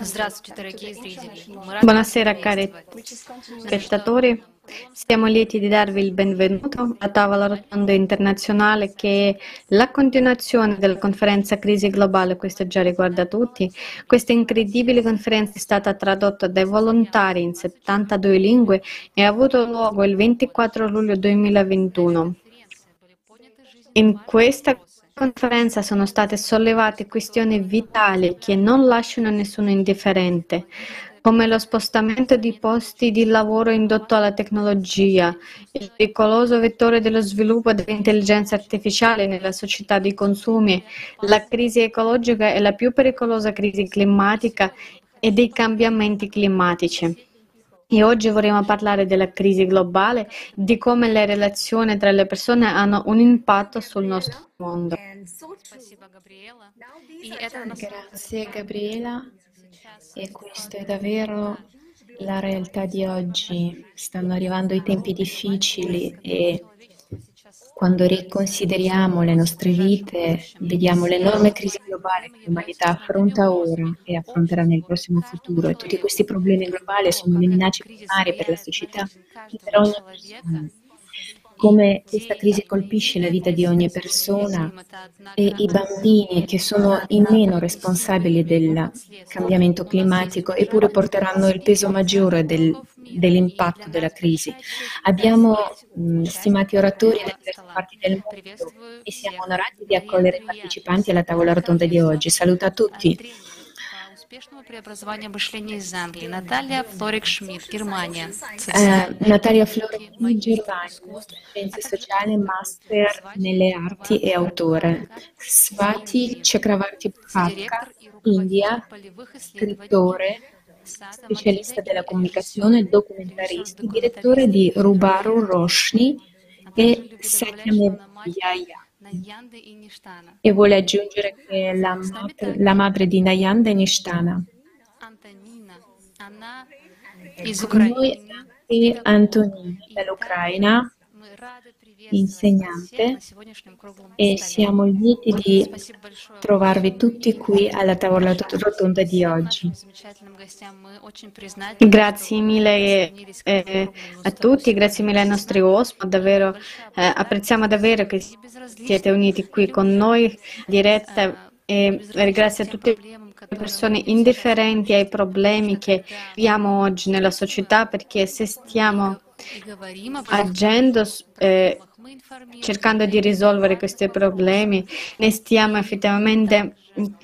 Здравствуйте, дорогие зрители. Мы рады Buonasera вас cari приветствовать. spettatori, siamo lieti di darvi il benvenuto a Tavola Rotonda Internazionale che è la continuazione della conferenza Crisi Globale, questo già riguarda tutti. Questa incredibile conferenza è stata tradotta dai volontari in 72 lingue e ha avuto luogo il 24 luglio 2021. In questa conferenza sono state sollevate questioni vitali che non lasciano nessuno indifferente, come lo spostamento di posti di lavoro indotto alla tecnologia, il pericoloso vettore dello sviluppo dell'intelligenza artificiale nella società dei consumi, la crisi ecologica e la più pericolosa crisi climatica e dei cambiamenti climatici. E oggi vorremmo parlare della crisi globale, di come le relazioni tra le persone hanno un impatto sul nostro mondo. Grazie Gabriela, e questa è davvero la realtà di oggi. Stanno arrivando i tempi difficili e quando riconsideriamo le nostre vite, vediamo l'enorme crisi globale che l'umanità affronta ora e affronterà nel prossimo futuro e tutti questi problemi globali sono minacce primarie per la società e per ogni persona. Come questa crisi colpisce la vita di ogni persona e i bambini che sono i meno responsabili del cambiamento climatico eppure porteranno il peso maggiore del- dell'impatto della crisi. Abbiamo mh, stimati oratori da diverse parti del mondo e siamo onorati di accogliere i partecipanti alla tavola rotonda di oggi. Saluto a tutti по успешному преобразованию мышления из Англии. Наталья Флорик Шмидт, Германия. Eh, Natalia Florentini, Germania, Scienze Sociali, Master nelle Arti e autore. Swati Chakravarti Bhatka, India, scrittore, specialista della comunicazione, documentarista, direttore di Rubaru Roshni e Satyamevaya. Наянды и Ништана. e vuole aggiungere che la, madre, la madre di Nayanda è Nishtana. Con noi è Antonina dall'Ucraina insegnante e siamo lieti di trovarvi tutti qui alla tavola rotonda di oggi. Grazie mille eh, a tutti, grazie mille ai nostri ospiti, davvero eh, apprezziamo davvero che siete uniti qui con noi diretta e ringrazio tutte le persone indifferenti ai problemi che abbiamo oggi nella società perché se stiamo agendo, eh, cercando di risolvere questi problemi, ne stiamo effettivamente,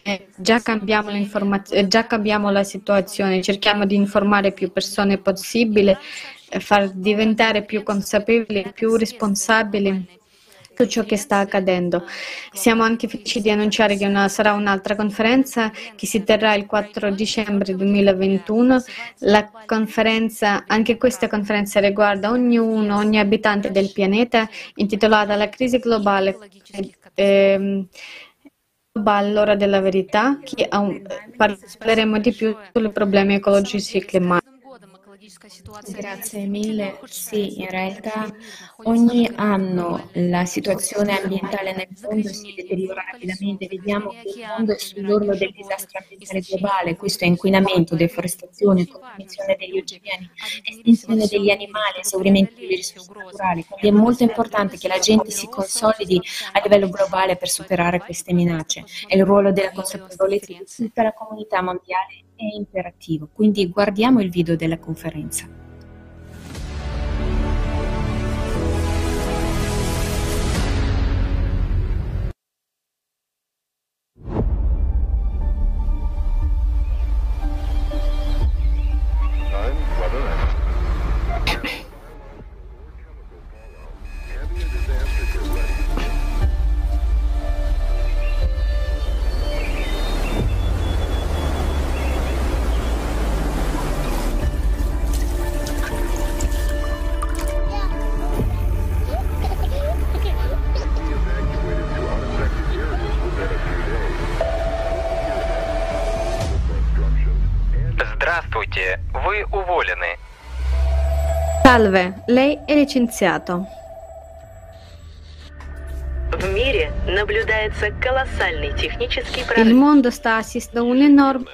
eh, già cambiamo l'informazione, già cambiamo la situazione, cerchiamo di informare più persone possibile, eh, far diventare più consapevoli, più responsabili tutto ciò che sta accadendo. Siamo anche felici di annunciare che una- sarà un'altra conferenza che si terrà il 4 dicembre 2021. La conferenza, anche questa conferenza riguarda ognuno, ogni abitante del pianeta, intitolata La crisi globale. ehm, globale, l'ora della verità, che parleremo di più sui problemi ecologici e climatici. Grazie mille. Sì, in realtà ogni anno la situazione ambientale nel mondo si deteriora rapidamente. Vediamo che il mondo è sull'orlo del disastro ambientale globale. Questo è inquinamento, deforestazione, consumazione degli oceani, estinzione degli animali, esaurimento delle risorse naturali. Quindi è molto importante che la gente si consolidi a livello globale per superare queste minacce. E il ruolo della consapevolezza di tutta la comunità mondiale è imperativo. Quindi guardiamo il video della conferenza. вы уволены. Salve, lei è licenziato. В мире наблюдается колоссальный технический Il прогресс. mondo sta assistendo a un enorme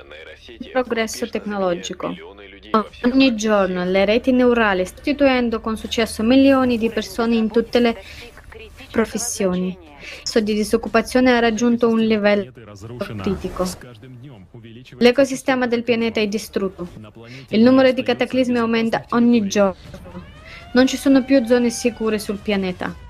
progresso tecnologico. Ogni giorno le reti neurali stanno sostituendo con successo milioni di persone in tutte le professioni. Tasso di disoccupazione ha raggiunto un livello critico. L'ecosistema del pianeta è distrutto. Il numero di cataclismi aumenta ogni giorno. Non ci sono più zone sicure sul pianeta.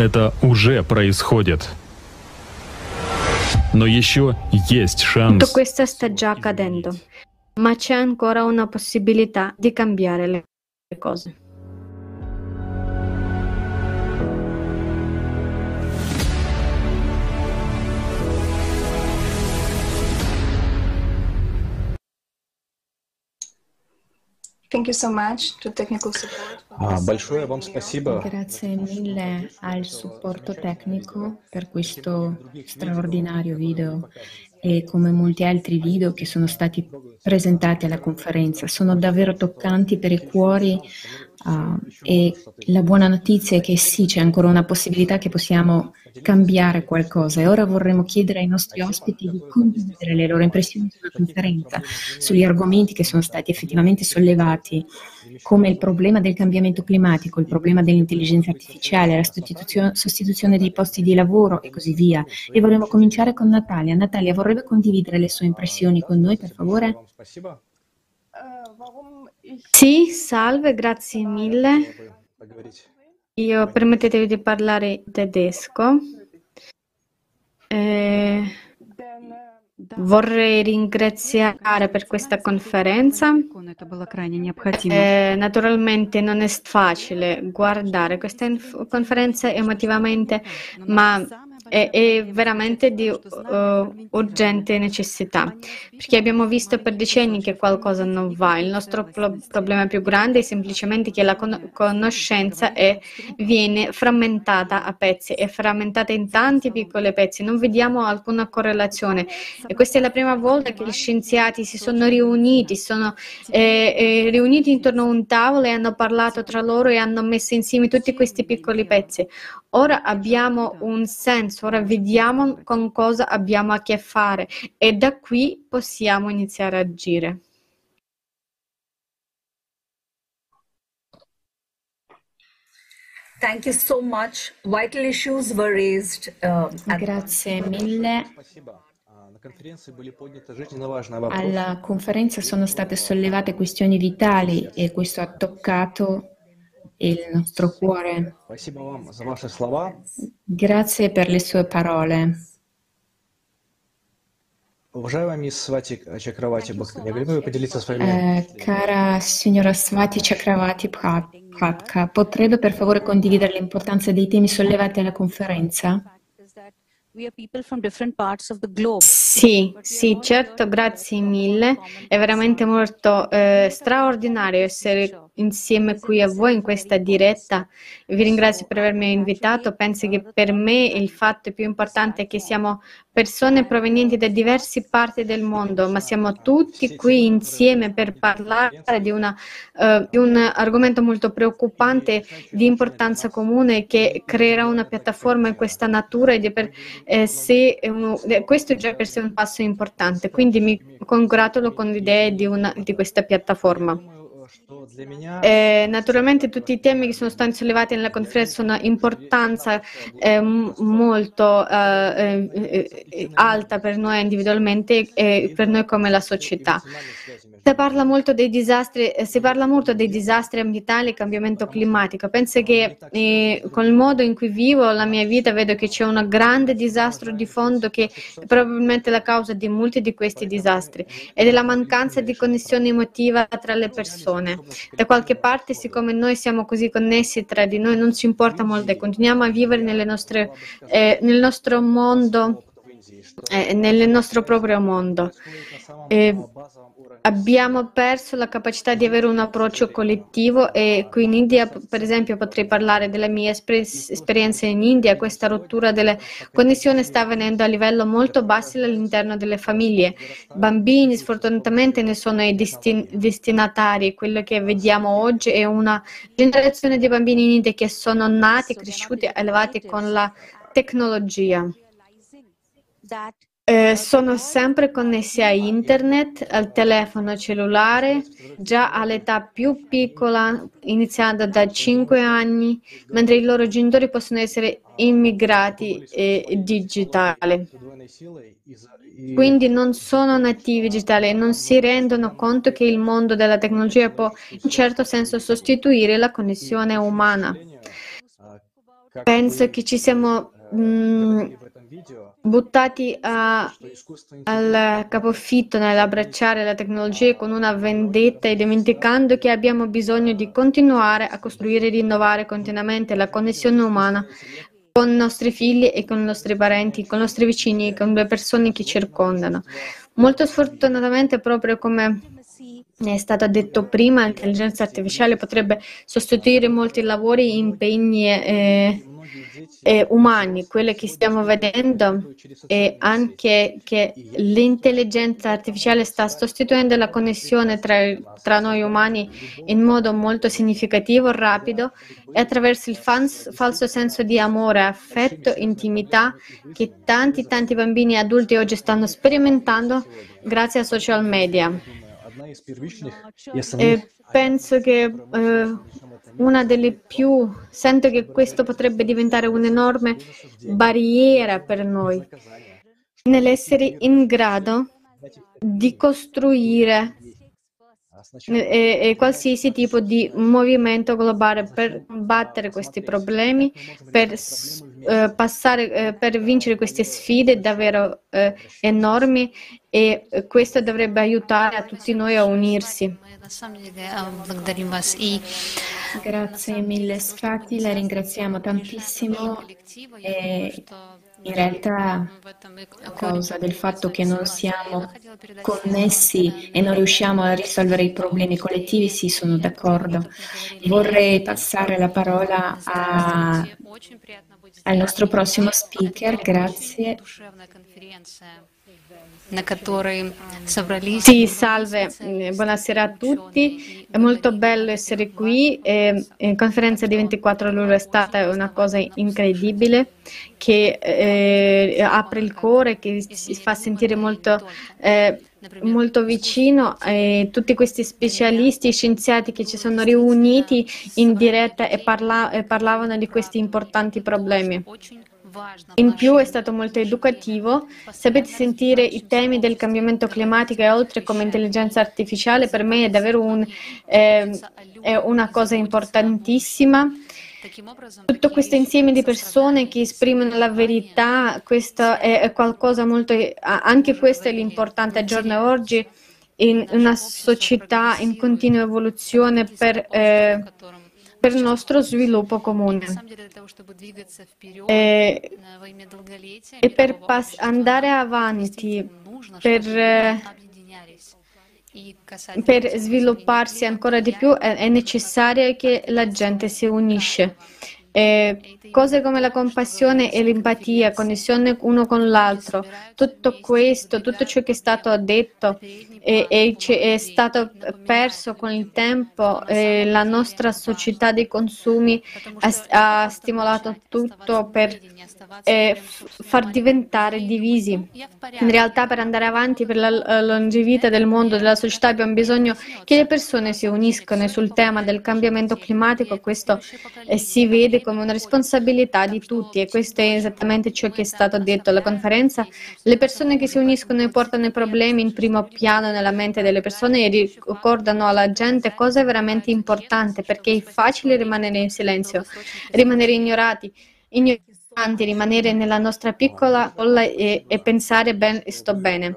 Это уже происходит. Но еще есть шанс. ancora una possibilità di cambiare le le cose. Большое вам спасибо. Grazie mille al supporto tecnico per questo straordinario video e come molti altri video che sono stati presentati alla conferenza. Sono davvero toccanti per i cuori ah, e la buona notizia è che sì, c'è ancora una possibilità che possiamo cambiare qualcosa e ora vorremmo chiedere ai nostri ospiti di condividere le loro impressioni sulla conferenza, sugli argomenti che sono stati effettivamente sollevati, come il problema del cambiamento climatico, il problema dell'intelligenza artificiale, la sostituzione dei posti di lavoro e così via. E vorremmo cominciare con Natalia. Natalia, vorrebbe condividere le sue impressioni con noi, per favore? Sì, salve, grazie mille. Io permettetevi di parlare tedesco. Eh, Vorrei ringraziare per questa conferenza. Eh, naturalmente non è facile guardare questa conferenza emotivamente, ma è, è veramente di uh, urgente necessità, perché abbiamo visto per decenni che qualcosa non va. Il nostro pro- problema più grande è semplicemente che la con- conoscenza è- viene frammentata a pezzi, è frammentata in tanti piccoli pezzi, non vediamo alcuna correlazione. E questa è la prima volta che gli scienziati si sono riuniti, sono eh, eh, riuniti intorno a un tavolo e hanno parlato tra loro e hanno messo insieme tutti questi piccoli pezzi. Ora abbiamo un senso, professore, vediamo con cosa abbiamo a che fare e da qui possiamo iniziare a agire. Thank you so much. Vital issues were raised. Uh, Grazie mille. Alla conferenza sono state sollevate questioni vitali e questo ha toccato il nostro cuore. Grazie per le sue parole. Cara signora Svati Chakravati Prabhaka, potrebbe per favore condividere l'importanza dei temi sollevati alla conferenza? Sì, sì, certo, grazie mille. È veramente molto eh, straordinario essere insieme qui a voi in questa diretta. Vi ringrazio per avermi invitato. Penso che per me il fatto più importante è che siamo persone provenienti da diverse parti del mondo, ma siamo tutti qui insieme per parlare di, una, uh, di un argomento molto preoccupante di importanza comune che creerà una piattaforma in questa natura e per eh, sé uno, questo è già per sé un passo importante. Quindi mi congratulo con l'idea di, una, di questa piattaforma. Eh, naturalmente tutti i temi che sono stati sollevati nella conferenza sono importanza eh, molto eh, eh, alta per noi individualmente e per noi come la società. Si parla molto dei disastri, si parla molto dei disastri ambientali e cambiamento climatico. Penso che eh, con il modo in cui vivo la mia vita vedo che c'è un grande disastro di fondo che è probabilmente la causa di molti di questi disastri ed è la mancanza di connessione emotiva tra le persone. Da qualche parte, siccome noi siamo così connessi tra di noi, non ci importa molto e continuiamo a vivere nostre, eh, nel nostro mondo, eh, nel nostro proprio mondo. Eh, abbiamo perso la capacità di avere un approccio collettivo e qui in India, per esempio, potrei parlare della mia esperienza in India, questa rottura delle connessioni sta avvenendo a livello molto basso all'interno delle famiglie. Bambini sfortunatamente ne sono i destin- destinatari, quello che vediamo oggi è una generazione di bambini in India che sono nati, cresciuti, elevati con la tecnologia eh, sono sempre connessi a internet, al telefono cellulare, già all'età più piccola, iniziando da 5 anni, mentre i loro genitori possono essere immigrati e digitali. Quindi non sono nativi digitali e non si rendono conto che il mondo della tecnologia può in certo senso sostituire la connessione umana. Penso che ci siamo mh, mm, buttati a, al capofitto nell'abbracciare la tecnologia con una vendetta e dimenticando che abbiamo bisogno di continuare a costruire e rinnovare continuamente la connessione umana con i nostri figli e con i nostri parenti, con i nostri vicini e con le persone che circondano. Molto sfortunatamente, proprio come è stato detto prima, l'intelligenza artificiale potrebbe sostituire molti lavori, impegni e eh, umani, quelle che stiamo vedendo è anche che l'intelligenza artificiale sta sostituendo la connessione tra, tra noi umani in modo molto significativo, rapido e attraverso il fans, falso senso di amore, affetto, intimità che tanti tanti bambini e adulti oggi stanno sperimentando grazie ai social media. E penso che eh, una delle più, sento che questo potrebbe diventare un'enorme barriera per noi nell'essere in grado di costruire e, e, qualsiasi tipo di movimento globale per combattere questi problemi, per eh, passare, eh, per vincere queste sfide davvero eh, enormi e questo dovrebbe aiutare a tutti noi a unirsi. Grazie mille Sfati, la ringraziamo tantissimo e in realtà a causa del fatto che non siamo connessi e non riusciamo a risolvere i problemi collettivi, sì, sono d'accordo. Vorrei passare la parola a, al nostro prossimo speaker, grazie. Sì, salve, eh, buonasera a tutti, è molto bello essere qui. La conferenza di 24 luglio è stata una cosa incredibile che eh, apre il cuore, che si fa sentire molto, eh, molto vicino. Eh, tutti questi specialisti, scienziati che ci sono riuniti in diretta e, parla- e parlavano di questi importanti problemi. In più è stato molto educativo. Sapete sentire i temi del cambiamento climatico e oltre come intelligenza artificiale per me è davvero un, eh, è una cosa importantissima. Tutto questo insieme di persone che esprimono la verità, questo è qualcosa molto, anche questo è l'importante al giorno d'oggi in una società in continua evoluzione per eh, per il nostro sviluppo comune. E, e per pas- andare avanti, per, per svilupparsi ancora di più è, è necessario che la gente si unisce. Eh, cose come la compassione e l'empatia, connessione uno con l'altro, tutto questo, tutto ciò che è stato detto e, e è stato perso con il tempo, eh, la nostra società dei consumi ha, ha stimolato tutto per eh, far diventare divisi. In realtà per andare avanti, per la longevità del mondo, della società, abbiamo bisogno che le persone si uniscano sul tema del cambiamento climatico. Questo eh, si vede come una responsabilità di tutti e questo è esattamente ciò che è stato detto alla conferenza. Le persone che si uniscono e portano i problemi in primo piano nella mente delle persone e ricordano alla gente cosa è veramente importante perché è facile rimanere in silenzio, rimanere ignorati. ignorati rimanere nella nostra piccola bolla e, e pensare ben, sto bene.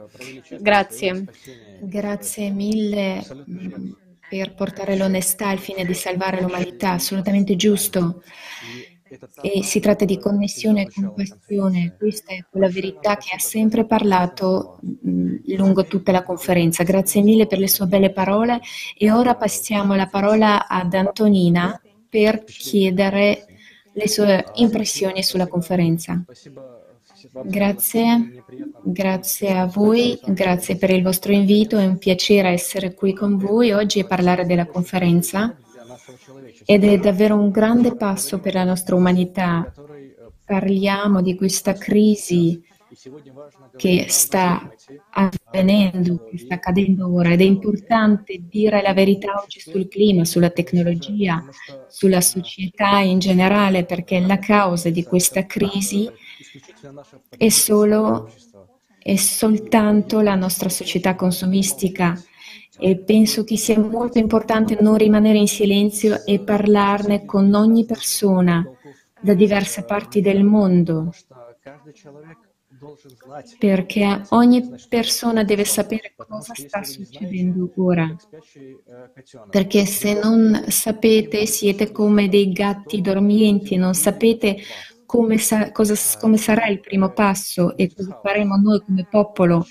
Grazie. Grazie mille per portare l'onestà al fine di salvare l'umanità, assolutamente giusto. E si tratta di connessione e compassione, questa è quella verità che ha sempre parlato mm, lungo tutta la conferenza. Grazie mille per le sue belle parole e ora passiamo la parola ad Antonina per chiedere le sue impressioni sulla conferenza. Grazie, grazie a voi, grazie per il vostro invito, è un piacere essere qui con voi oggi e parlare della conferenza ed è davvero un grande passo per la nostra umanità. Parliamo di questa crisi che sta avvenendo, che sta accadendo ora ed è importante dire la verità oggi sul clima, sulla tecnologia, sulla società in generale, perché la causa di questa crisi è solo è soltanto la nostra società consumistica e penso che sia molto importante non rimanere in silenzio e parlarne con ogni persona da diverse parti del mondo perché ogni persona deve sapere cosa sta succedendo ora. Perché se non sapete siete come dei gatti dormienti, non sapete come, sa- cosa, come sarà il primo passo e cosa faremo noi come popolo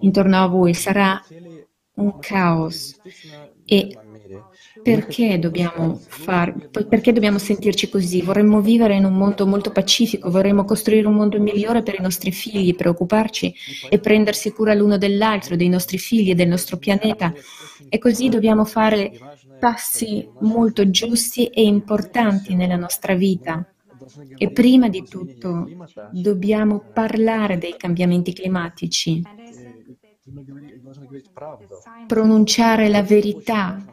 intorno a voi. Sarà un caos. E perché dobbiamo, far, perché dobbiamo sentirci così? Vorremmo vivere in un mondo molto pacifico, vorremmo costruire un mondo migliore per i nostri figli, preoccuparci e prendersi cura l'uno dell'altro, dei nostri figli e del nostro pianeta. E così dobbiamo fare passi molto giusti e importanti nella nostra vita. E prima di tutto dobbiamo parlare dei cambiamenti climatici pronunciare la verità.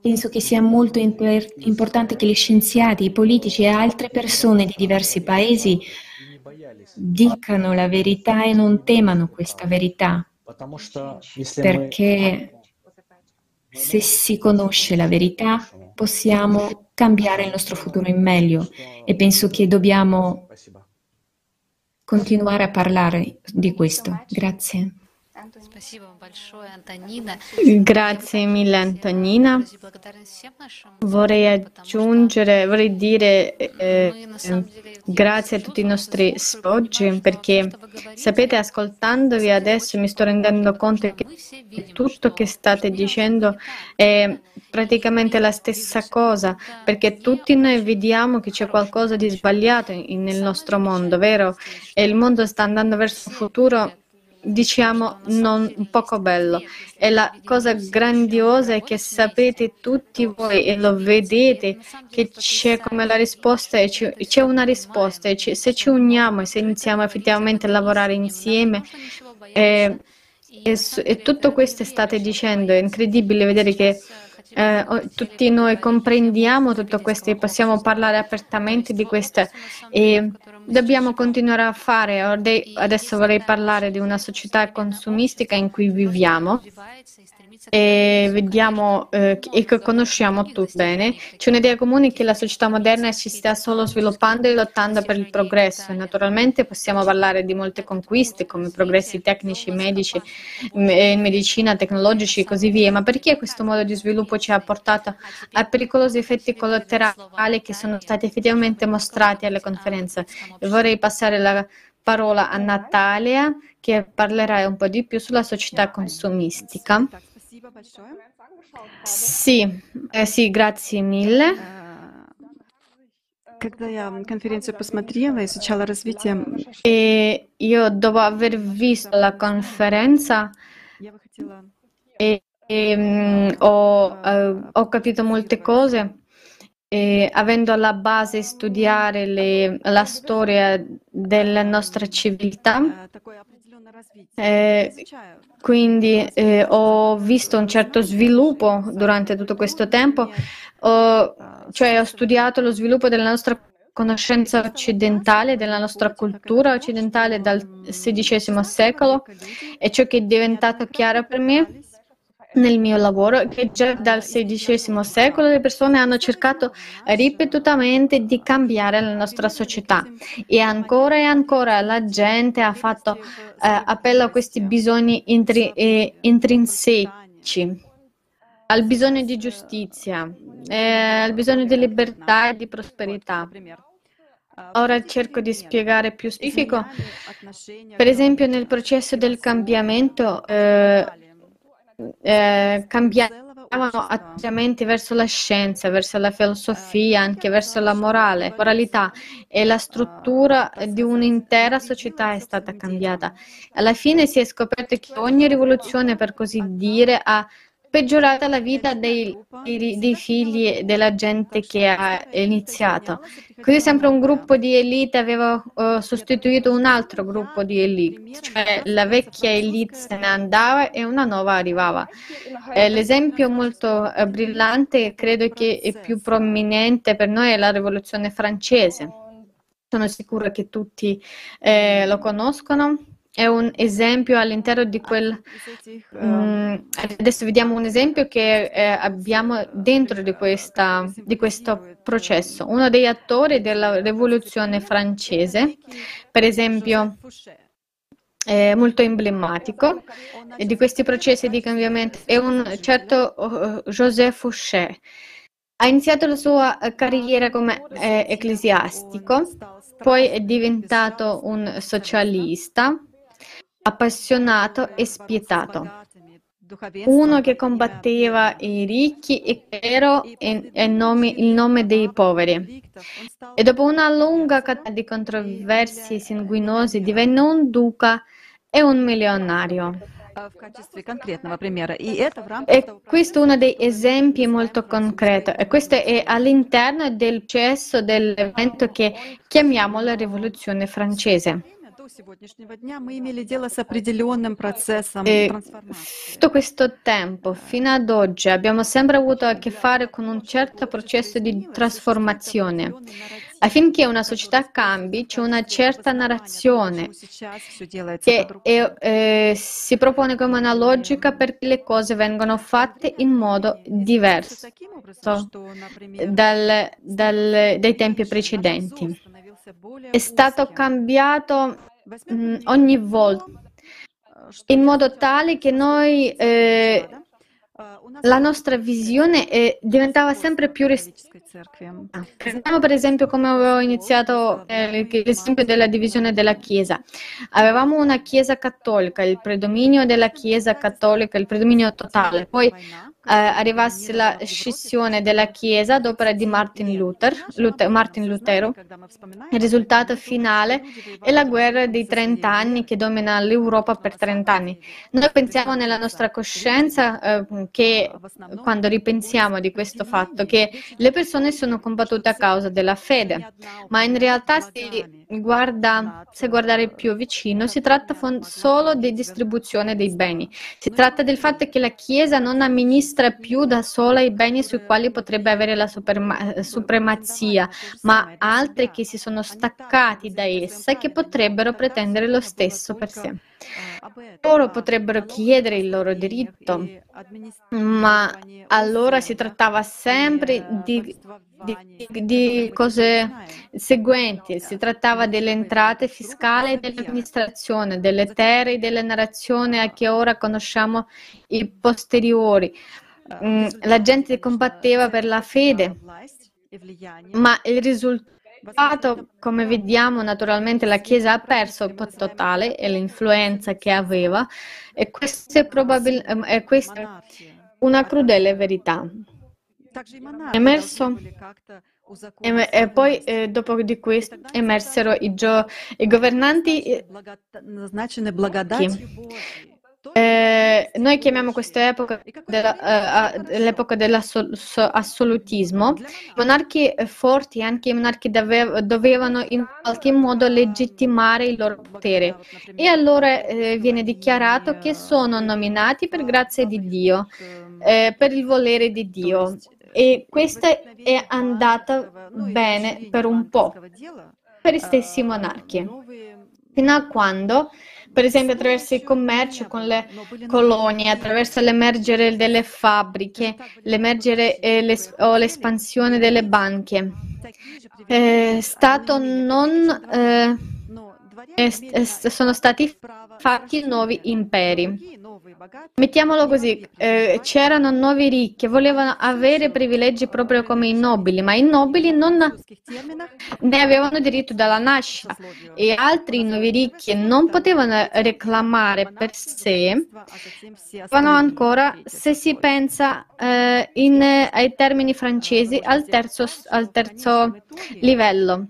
Penso che sia molto imper- importante che gli scienziati, i politici e altre persone di diversi paesi dicano la verità e non temano questa verità, perché se si conosce la verità possiamo cambiare il nostro futuro in meglio e penso che dobbiamo continuare a parlare di questo. Grazie. Grazie mille Antonina. Vorrei aggiungere, vorrei dire eh, grazie a tutti i nostri oggi perché sapete ascoltandovi adesso mi sto rendendo conto che tutto che state dicendo è praticamente la stessa cosa perché tutti noi vediamo che c'è qualcosa di sbagliato nel nostro mondo, vero? E il mondo sta andando verso un futuro diciamo non poco bello. E la cosa grandiosa è che sapete tutti voi e lo vedete che c'è come la risposta e c'è una risposta e se ci uniamo e se iniziamo effettivamente a lavorare insieme e, e, e tutto questo state dicendo, è incredibile vedere che eh, tutti noi comprendiamo tutto questo e possiamo parlare apertamente di questo e dobbiamo continuare a fare. Adesso vorrei parlare di una società consumistica in cui viviamo e vediamo eh, e che conosciamo tutti bene. C'è un'idea comune che la società moderna si stia solo sviluppando e lottando per il progresso. Naturalmente possiamo parlare di molte conquiste come progressi tecnici, medici, in medicina, tecnologici e così via, ma perché questo modo di sviluppo ci ha portato a pericolosi effetti collaterali che sono stati effettivamente mostrati alle conferenze? vorrei passare la parola a Natalia che parlerà un po' di più sulla società consumistica. Sì, eh, sì, grazie mille. Когда я конференцию посмотрела, изучала развитие, E io dopo aver visto la conferenza я бы хотела e, e, mm, ho, eh, ho capito molte cose. E avendo alla base studiare le- la storia della nostra civiltà, eh, quindi eh, ho visto un certo sviluppo durante tutto questo tempo, ho, cioè ho studiato lo sviluppo della nostra conoscenza occidentale, della nostra cultura occidentale dal XVI secolo e ciò che è diventato chiaro per me nel mio lavoro che già dal XVI secolo le persone hanno cercato ripetutamente di cambiare la nostra società e ancora e ancora la gente ha fatto eh, appello a questi bisogni intri- eh, intrinseci, al bisogno di giustizia, eh, al bisogno di libertà e di prosperità. Ora cerco di spiegare più specifico. Per esempio, nel processo del cambiamento eh, eh, cambiavano atteggiamenti verso la scienza, verso la filosofia, anche verso la morale, moralità e la struttura di un'intera società è stata cambiata. Alla fine si è scoperto che ogni rivoluzione, per così dire, ha peggiorato la vita dei, dei- dei figli della gente che ha iniziato. Così sempre un gruppo di elite aveva eh, sostituito un altro gruppo di elite, cioè la vecchia elite se ne andava e una nuova arrivava. Eh, l'esempio molto eh, brillante, credo che è più prominente per noi, è la Rivoluzione francese. Sono sicura che tutti eh, lo conoscono. È un esempio all'interno di quel... mm, adesso vediamo un esempio che eh, abbiamo dentro di, questa, di questo processo. Uno degli attori della Rivoluzione francese, per esempio, è molto emblematico di questi processi di cambiamento è un certo eh, Joseph Fouché. Ha iniziato la sua carriera come eh, ecclesiastico, poi è diventato un socialista, appassionato e spietato, uno che combatteva i ricchi e clero e, il nome dei poveri. E dopo una lunga catena di controversie sanguinose divenne un duca e un milionario. E э, questo è uno degli esempi molto concreti. e questo è all'interno del processo dell'evento che chiamiamo la rivoluzione francese. E tutto questo tempo, fino ad oggi, abbiamo sempre avuto a che fare con un certo processo di trasformazione. Affinché una società cambi, c'è una certa narrazione che è, eh, si propone come una logica perché le cose vengono fatte in modo diverso dal, dal, dai tempi precedenti. È stato cambiato mh, ogni volta, in modo tale che noi, eh, la nostra visione è, diventava sempre più restrittiva. Ah, Prendiamo per esempio come avevo iniziato eh, l'esempio della divisione della Chiesa. Avevamo una Chiesa cattolica, il predominio della Chiesa cattolica, il predominio totale. Poi arrivasse la scissione della Chiesa ad opera di Martin Luther, Luther- Martin Lutero. Il risultato finale è la guerra dei 30 anni che domina l'Europa per 30 anni. Noi pensiamo nella nostra coscienza eh, che quando ripensiamo di questo fatto che le persone sono combattute a causa della fede, ma in realtà se guarda, se guardare più vicino si tratta fon- solo di distribuzione dei beni. Si tratta del fatto che la Chiesa non amministra più da sola i beni sui quali potrebbe avere la superma- supremazia, ma altri che si sono staccati da essa e che potrebbero pretendere lo stesso per sé. Loro potrebbero chiedere il loro diritto, ma allora si trattava sempre di, di- di cose seguenti, si trattava delle entrate fiscali dell'amministrazione, delle terre e delle narrazioni a che ora conosciamo i posteriori. Mm, La gente combatteva per la fede, ma il risultato passato, come vediamo, naturalmente la Chiesa ha perso il potere totale e l'influenza che aveva e questa è, probabil- ehm, è questa una crudele verità. Emerso e, poi eh, dopo di questo emersero i, gio- i governanti eh, eh, noi chiamiamo questa epoca della, eh, l'epoca dell'assolutismo. I monarchi forti, anche i monarchi dove, dovevano in qualche modo legittimare il loro potere e allora eh, viene dichiarato che sono nominati per grazia di Dio, eh, per il volere di Dio. E questa è andata bene per un po', per gli stessi monarchi, fino a quando per esempio attraverso il commercio con le colonie, attraverso l'emergere delle fabbriche, l'emergere l'es- o l'espansione delle banche. Eh, Stato non eh, sono stati fatti nuovi imperi. Mettiamolo così, eh, c'erano nuovi ricchi, volevano avere privilegi proprio come i nobili, ma i nobili non ne avevano diritto dalla nascita e altri nuovi ricchi non potevano reclamare per sé, vanno ancora, se si pensa eh, in, ai termini francesi, al terzo, al terzo livello.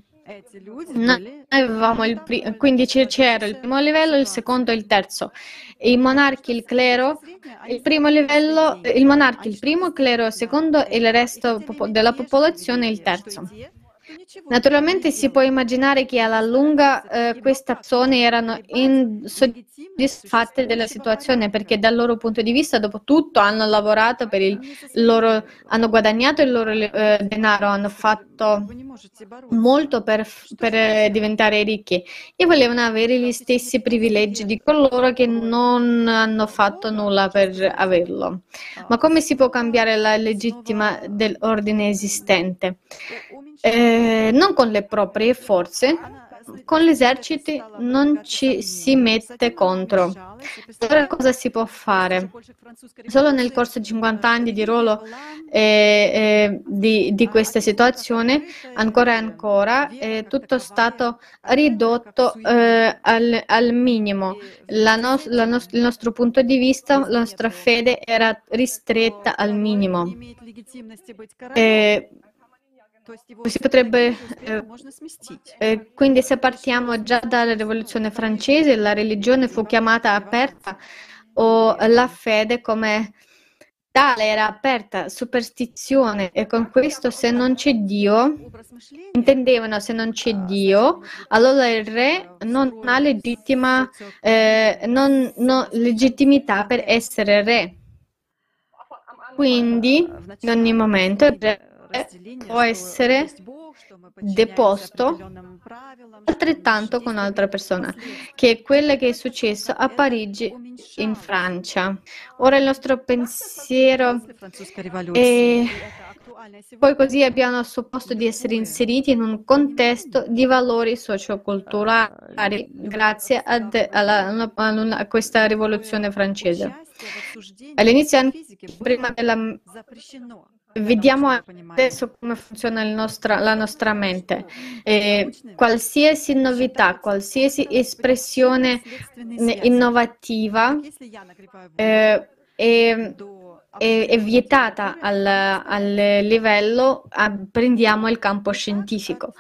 Noi avevamo il pri- quindi c'era il primo livello, il secondo e il terzo. I monarchi, il clero, il primo livello, il monarchi, il primo, il clero, il secondo e il resto della popolazione il terzo. Naturalmente si può immaginare che alla lunga eh, queste persone erano insoddisfatte della situazione perché dal loro punto di vista, dopo tutto, hanno lavorato per il loro, hanno guadagnato il loro eh, denaro, hanno fatto molto per, per diventare ricchi e volevano avere gli stessi privilegi di coloro che non hanno fatto nulla per averlo. Ma come si può cambiare la legittima dell'ordine esistente? Eh, non con le proprie forze, con l'esercito non ci si mette contro. Allora cosa si può fare? Solo nel corso di 50 anni di ruolo eh, eh, di, di, questa situazione, ancora e ancora, è tutto stato ridotto eh, al, al, minimo. No, no, il nostro punto di vista, la nostra fede era ristretta al minimo. Eh, si potrebbe, eh, eh, quindi se partiamo già dalla rivoluzione francese, la religione fu chiamata aperta o la fede come tale era aperta, superstizione e con questo se non c'è Dio, intendevano se non c'è Dio, allora il re non ha legittima, eh, non, no, legittimità per essere re. Quindi in ogni momento il re può essere deposto altrettanto con un'altra persona, che è quello che è successo a Parigi in Francia. Ora il nostro pensiero è poi così abbiamo supposto di essere inseriti in un contesto di valori socioculturali grazie ad, alla, a questa rivoluzione francese. All'inizio, prima della Vediamo adesso come funziona nostra, la nostra mente. Eh, qualsiasi novità, qualsiasi espressione innovativa eh, è, è, è, vietata al, al livello, a, prendiamo il campo scientifico.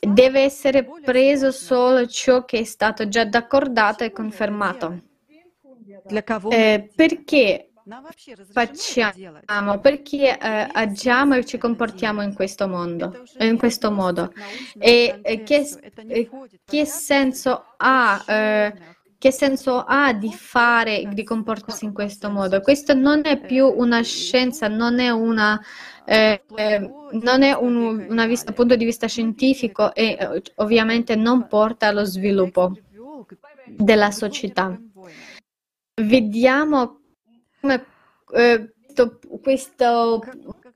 Deve essere preso solo ciò che è stato già d'accordato e confermato. Eh, perché facciamo, perché eh, agiamo e ci comportiamo in questo mondo, in questo modo. E, che, che, senso ha, che senso ha di fare, di comportarsi in questo modo? Questo non è più una scienza, non è una eh, eh, non è un, una vista, un punto di vista scientifico e eh, ovviamente non porta allo sviluppo della società. Vediamo come eh, questo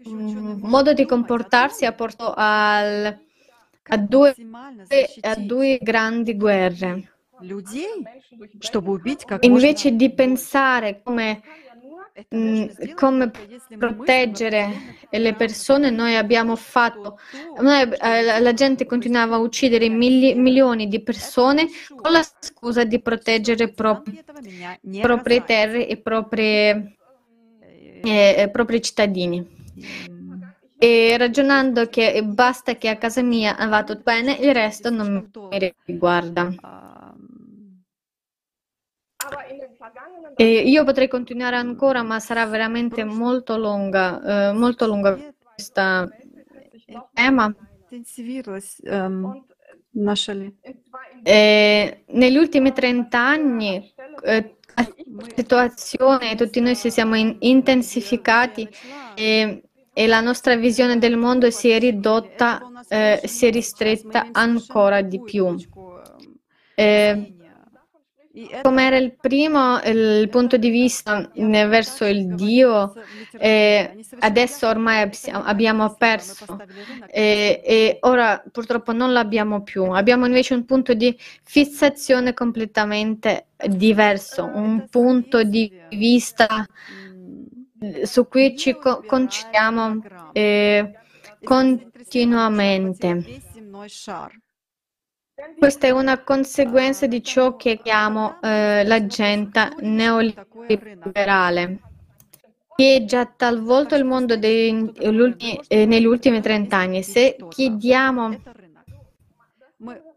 mm, modo di comportarsi ha portato al, a, due, a due grandi guerre. Invece di pensare come come proteggere le persone, noi abbiamo fatto, noi, eh, la gente continuava a uccidere mili- milioni di persone con la scusa di proteggere propri, proprie terre e proprie, eh, propri cittadini. E ragionando che basta che a casa mia va tutto bene, il resto non mi riguarda. E io potrei continuare ancora, ma sarà veramente molto lunga, eh, molto lunga questa tema. E negli ultimi 30 anni eh, la situazione, tutti noi si siamo in- intensificati e, e, la nostra visione del mondo si è ridotta, eh, si è ristretta ancora di più. Eh, come era il primo, il punto di vista verso il Dio, adesso ormai abbiamo perso eh, e ora purtroppo non l'abbiamo più. Abbiamo invece un punto di fissazione completamente diverso, un punto di vista su cui ci co- concentriamo eh, continuamente. Questa è una conseguenza di ciò che chiamo eh, l'agenda neoliberale, che già talvolta il mondo dei, eh, negli ultimi trent'anni. Se chiediamo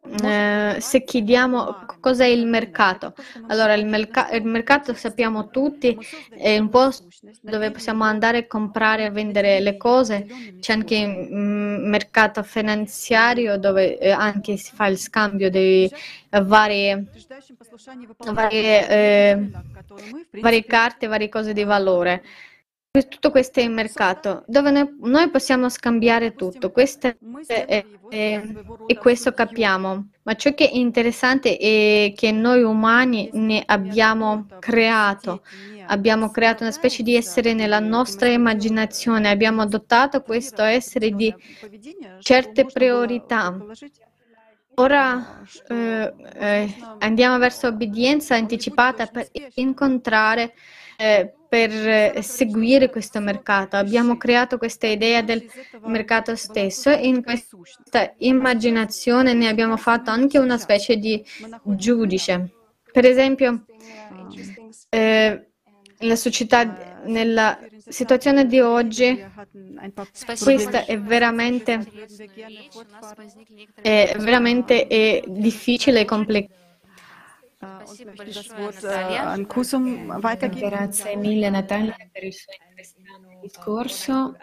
eh, se chiediamo cos'è il mercato, allora il, merc- il, mercato sappiamo tutti è un posto dove possiamo andare a comprare e vendere le cose, c'è anche il mm, mercato finanziario dove eh, anche si fa il scambio di varie, varie, eh, varie carte, varie cose di valore. Tutto questo è il mercato, dove noi, noi possiamo scambiare tutto, questo è, è, è, e questo capiamo. Ma ciò che è interessante è che noi umani ne abbiamo creato, abbiamo creato una specie di essere nella nostra immaginazione, abbiamo adottato questo essere di certe priorità. Ora eh, eh, andiamo verso obbedienza anticipata per incontrare eh, per seguire questo mercato. Abbiamo creato questa idea del mercato stesso e in questa immaginazione ne abbiamo fatto anche una specie di giudice. Per esempio, eh, la società, nella situazione di oggi, questa è veramente, è veramente è difficile e complicata Grazie mille Natalia per il suo interessante discorso.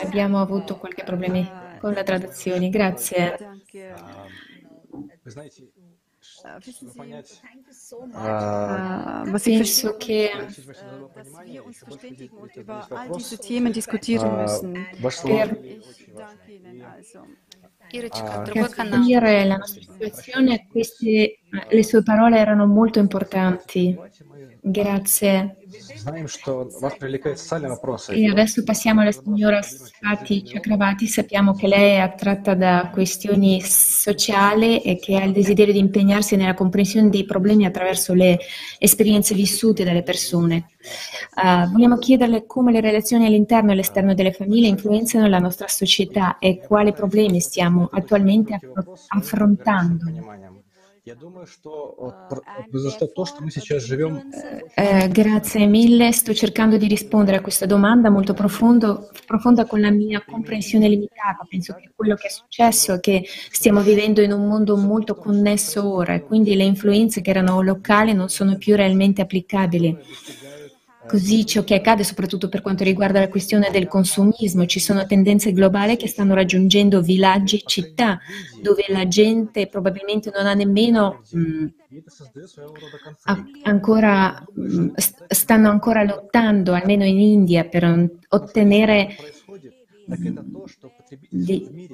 Abbiamo avuto qualche problemi con la traduzione. Grazie. Uh, penso che per capire la nostra situazione, queste, le sue parole erano molto importanti. Grazie. E adesso passiamo alla signora Sati Chakravarti. Sappiamo che lei è attratta da questioni sociali e che ha il desiderio di impegnarsi nella comprensione dei problemi attraverso le esperienze vissute dalle persone. Uh, vogliamo chiederle come le relazioni all'interno e all'esterno delle famiglie influenzano la nostra società e quali problemi stiamo attualmente affr- affrontando. Eh, grazie mille, sto cercando di rispondere a questa domanda molto profondo, profonda con la mia comprensione limitata. Penso che quello che è successo è che stiamo vivendo in un mondo molto connesso ora e quindi le influenze che erano locali non sono più realmente applicabili. Così ciò che accade soprattutto per quanto riguarda la questione del consumismo, ci sono tendenze globali che stanno raggiungendo villaggi e città dove la gente probabilmente non ha nemmeno mh, mm, ancora, mh, mm, stanno ancora lottando, almeno in India, per ottenere mh, di,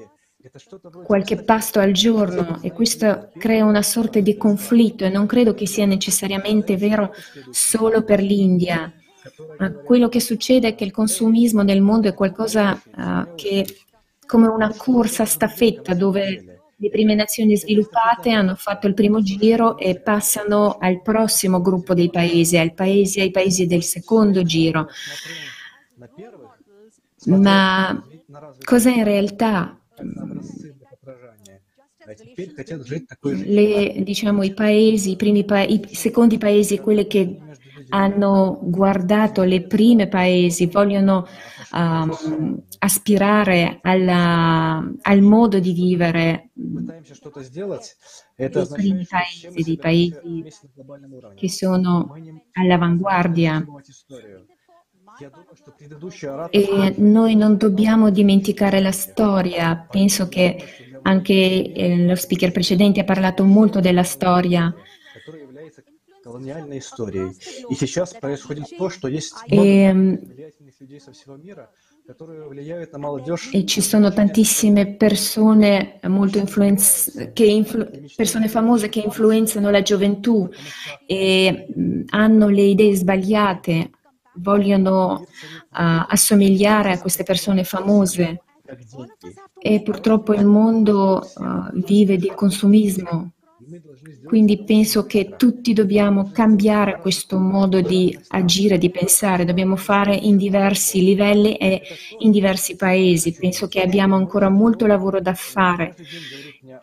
qualche pasto al giorno e questo crea una sorta di conflitto e non credo che sia necessariamente vero solo per l'India. Quello che succede è che il consumismo nel mondo è qualcosa uh, che come una corsa staffetta dove le prime nazioni sviluppate hanno fatto il primo giro e passano al prossimo gruppo dei paesi, ai paesi, ai paesi del secondo giro. Ma cosa in realtà le, diciamo, i paesi, i, primi pa- i secondi paesi, quelli che hanno guardato le prime paesi, vogliono um, aspirare alla, al modo di vivere dei primi paesi, dei paesi che sono all'avanguardia. E noi non dobbiamo dimenticare la storia. Penso che anche eh, lo speaker precedente ha parlato molto della storia колониальной историей. И сейчас происходит то, что есть E, много влиятельных людей со всего мира, которые влияют на молодежь. e ci sono tantissime persone molto influenz- che influ- persone famose che influenzano la gioventù e mh, hanno le idee sbagliate, vogliono ah, assomigliare a queste persone famose e purtroppo il mondo ah, vive di consumismo. Quindi penso che tutti dobbiamo cambiare questo modo di agire, di pensare, dobbiamo fare in diversi livelli e in diversi paesi. Penso che abbiamo ancora molto lavoro da fare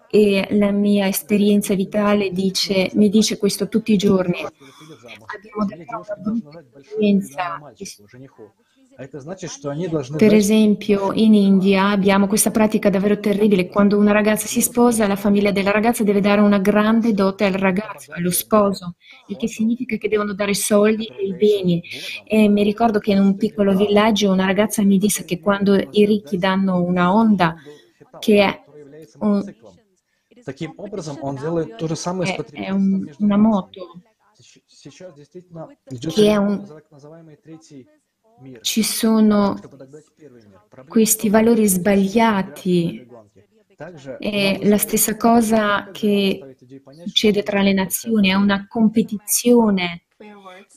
e la mia esperienza vitale dice, mi dice questo tutti i giorni. Abbiamo davvero una brutta esperienza. Per esempio, in India abbiamo questa pratica davvero terribile. Quando una ragazza si sposa, la famiglia della ragazza deve dare una grande dote al ragazzo, allo sposo, il che significa che devono dare soldi e beni. E mi ricordo che in un piccolo villaggio una ragazza mi disse che quando i ricchi danno una onda, che è un, è, è un, una moto, che è un ci sono questi valori sbagliati. È la stessa cosa che succede tra le nazioni, è una competizione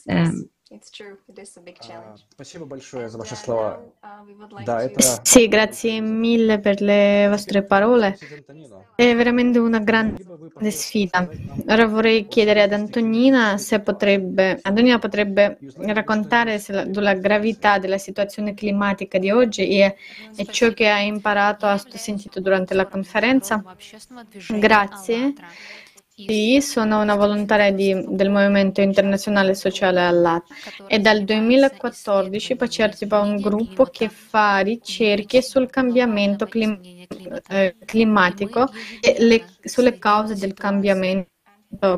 eh, your words. ehm, It's true. It is a big а, challenge. Спасибо большое за ваши слова. Uh, we would like Да, to это Sì, grazie mille per le vostre parole. È veramente una grande sfida. Ora vorrei chiedere ad Antonina se potrebbe, Antonina potrebbe raccontare se la- della gravità della situazione climatica di oggi e, e ciò che ha imparato, ha sentito durante la conferenza. Grazie. Sì, sono una volontaria di- del Movimento Internazionale Sociale All'At e dal 2014 partecipa a un gruppo che fa ricerche sul cambiamento clim- eh, climatico e le- sulle cause del cambiamento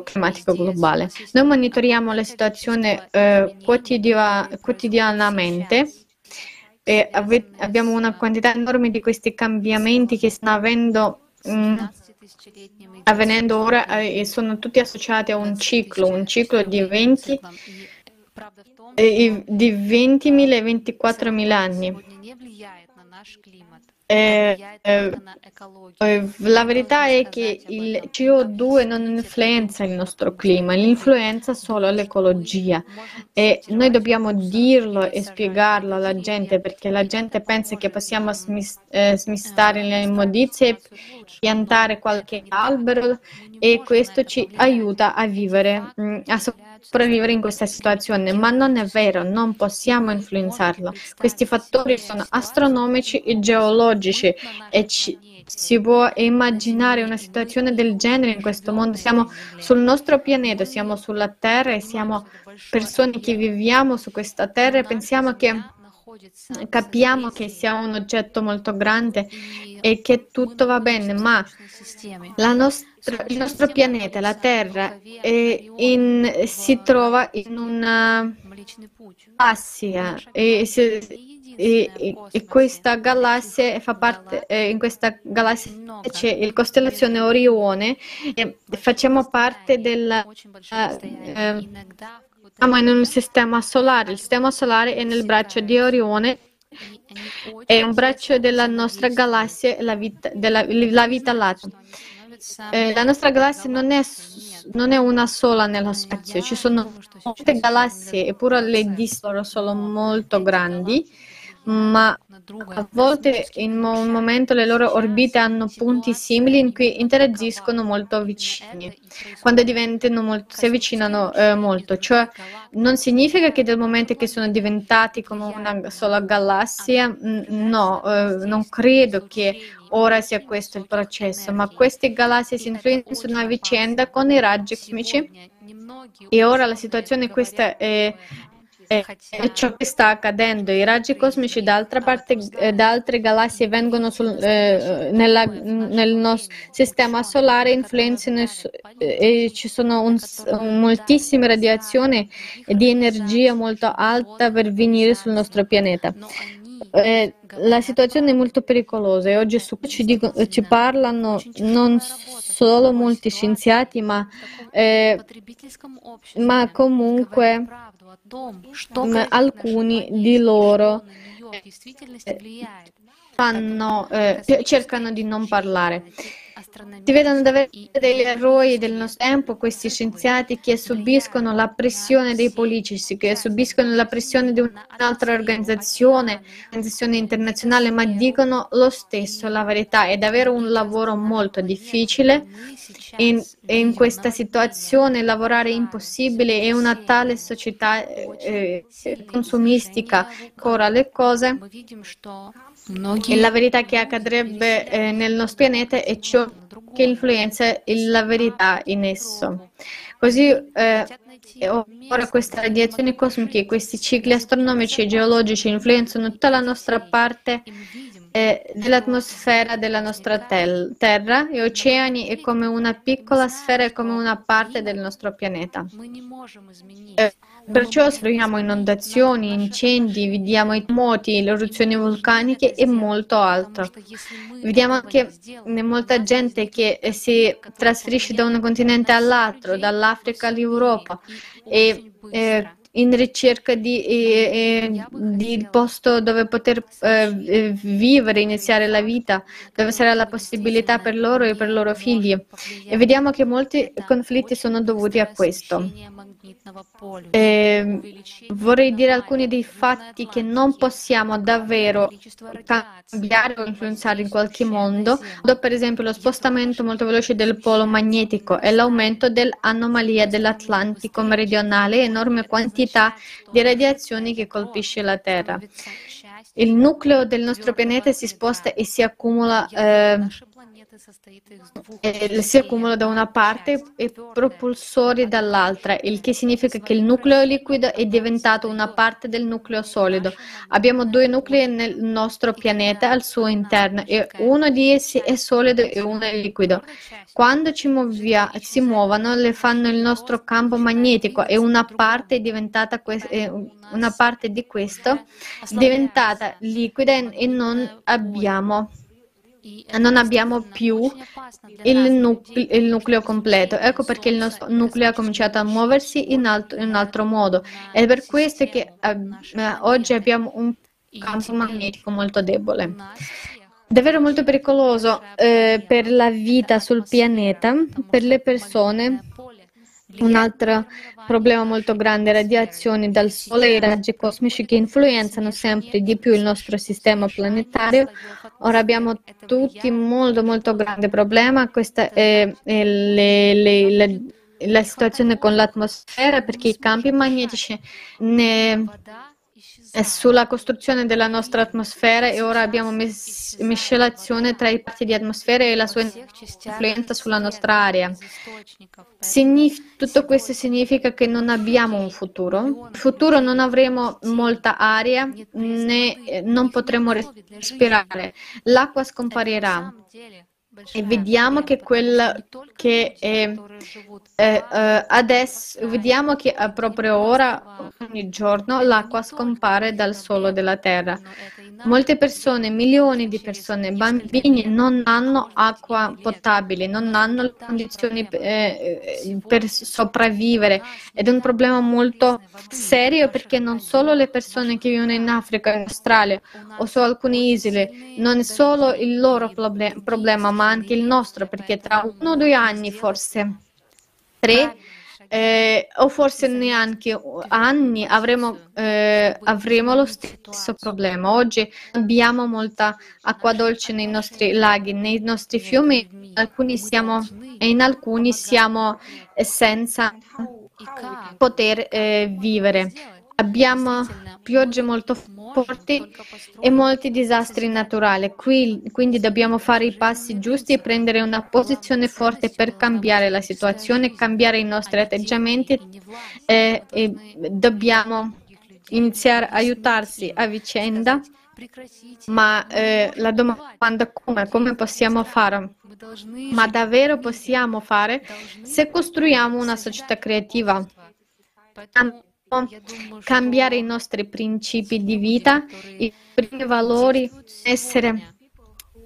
climatico globale. Noi monitoriamo la situazione eh, quotidia- quotidianamente e ave- abbiamo una quantità enorme di questi cambiamenti che stanno avendo, mm, avvenendo ora eh, e sono tutti associati a un ciclo, un ciclo di 20, eh, di 20.000 e 24.000 anni. Eh, eh, eh, la verità è che il CO2 non influenza il nostro clima, influenza solo l'ecologia e noi dobbiamo dirlo e spiegarlo alla gente perché la gente pensa che possiamo smis- eh, smistare le immondizie, piantare qualche albero e questo ci aiuta a vivere, mm, a sopravvivere in questa situazione, ma non è vero, non possiamo influenzarlo. Questi fattori sono astronomici e geologici e ci- si può immaginare una situazione del genere in questo mondo. Siamo sul nostro pianeta, siamo sulla Terra e siamo persone che viviamo su questa Terra e pensiamo che capiamo che sia un oggetto molto grande e che tutto va bene, ma la nostra- il nostro pianeta, la Terra, in- si trova in una galassia e, e- e- e questa galassia fa parte, in questa galassia c'è il costellazione Orione e facciamo parte della eh, siamo in un sistema solare, il sistema solare è nel braccio di Orione, è un braccio della nostra galassia, la vita, della, la vita Lattea. Eh, la nostra galassia non è, non è una sola nello spazio, ci sono molte galassie, eppure le distanze sono molto grandi, ma a volte in un momento le loro orbite hanno punti simili in cui interagiscono molto vicini, quando diventano molto, si avvicinano eh, molto, cioè non significa che dal momento che sono diventati come una sola galassia, no, eh, non credo che ora sia questo il processo, ma queste galassie si influenzano a vicenda con i raggi cosmici e ora la situazione questa è, è, ciò che sta accadendo. I raggi cosmici da, altra parte, eh, da altre galassie vengono sul, eh, nella- nel nostro sistema solare, influenzano e ci sono un, moltissime radiazioni e di energia molto alta per venire sul nostro pianeta. Eh, la situazione è molto pericolosa e oggi su ci, dico- ci parlano non solo molti scienziati, ma, eh, ma comunque alcuni di loro eh, fanno, eh, cercano di non parlare. Si vedono davvero degli eroi del nostro tempo, questi scienziati che subiscono la pressione dei politici, che subiscono la pressione di un'altra organizzazione, organizzazione internazionale, ma dicono lo stesso, la verità. È davvero un lavoro molto difficile. In, in questa situazione lavorare è impossibile, è una tale società eh, eh, consumistica che ora le cose. E la verità che accadrebbe eh, nel nostro pianeta è ciò che influenza la verità in esso. Così eh, ora queste radiazioni cosmiche, questi cicli astronomici e geologici influenzano tutta la nostra parte eh, dell'atmosfera della nostra tel- Terra e oceani è come una piccola sfera, è come una parte del nostro pianeta. Eh, perciò osserviamo inondazioni, incendi, vediamo i terremoti, le eruzioni vulcaniche e molto altro. Vediamo anche molta gente che eh, si trasferisce da un continente all'altro, dall'Africa all'Europa e eh, in ricerca di, eh, eh, di posto dove poter eh, eh, vivere, iniziare la vita, dove sarà la possibilità per loro e per i loro figli. E vediamo che molti conflitti sono dovuti a questo. Eh, vorrei dire alcuni dei fatti che non possiamo davvero cambiare o influenzare in qualche modo, per esempio lo spostamento molto veloce del polo magnetico e l'aumento dell'anomalia dell'Atlantico meridionale, enorme quantità di radiazioni che colpisce la Terra. Il nucleo del nostro pianeta si sposta e si accumula, eh, e si accumula da una parte e propulsori dall'altra, il che significa che il nucleo liquido è diventato una parte del nucleo solido. Abbiamo due nuclei nel nostro pianeta al suo interno e uno di essi è solido e uno è liquido. Quando ci muovia- si muovono, le fanno il nostro campo magnetico e una parte è diventata que- eh, una parte di questo è diventata liquida e non abbiamo non abbiamo più il, nucle- il nucleo completo. Ecco perché il nostro nucleo ha cominciato a muoversi in, alt- in un altro modo. È per questo che eh, oggi abbiamo un campo magnetico molto debole. Davvero molto pericoloso eh, per la vita sul pianeta, per le persone. Un altro problema molto grande, radiazioni dal Sole e i raggi cosmici che influenzano sempre di più il nostro sistema planetario. Ora abbiamo tutti un molto molto grande problema, questa è, è le- le- le- la situazione con l'atmosfera perché i campi magnetici ne, è sulla costruzione della nostra atmosfera e ora abbiamo mes- miscelazione tra i parti di atmosfera e la sua influenza sulla nostra area. Signif- tutto questo significa che non abbiamo un futuro. In futuro non avremo molta aria né non potremo respirare. L'acqua scomparirà. E vediamo che quel che è, eh, eh, adesso, vediamo che eh, proprio ora, ogni giorno, l'acqua scompare dal suolo della terra. Molte persone, milioni di persone, bambini non hanno acqua potabile, non hanno le condizioni eh, per sopravvivere. ed è un problema molto serio perché non solo le persone che vivono in Africa, in Australia o su alcune isole, non è solo il loro proble- problema, ma anche il nostro, perché tra uno o due anni, forse tre, eh, o forse neanche anni avremo, eh, avremo lo stesso problema. Oggi abbiamo molta acqua dolce nei nostri laghi, nei nostri fiumi, alcuni siamo, e in alcuni siamo senza poter eh, vivere. Abbiamo piogge molto forti e molti disastri naturali, Qui, quindi dobbiamo fare i passi giusti e prendere una posizione forte per cambiare la situazione, cambiare i nostri atteggiamenti eh, e dobbiamo iniziare a aiutarsi a vicenda. Ma eh, la domanda come, come possiamo fare? Ma davvero possiamo fare se costruiamo una società creativa? Cambiare i nostri principi di vita, i primi valori, essere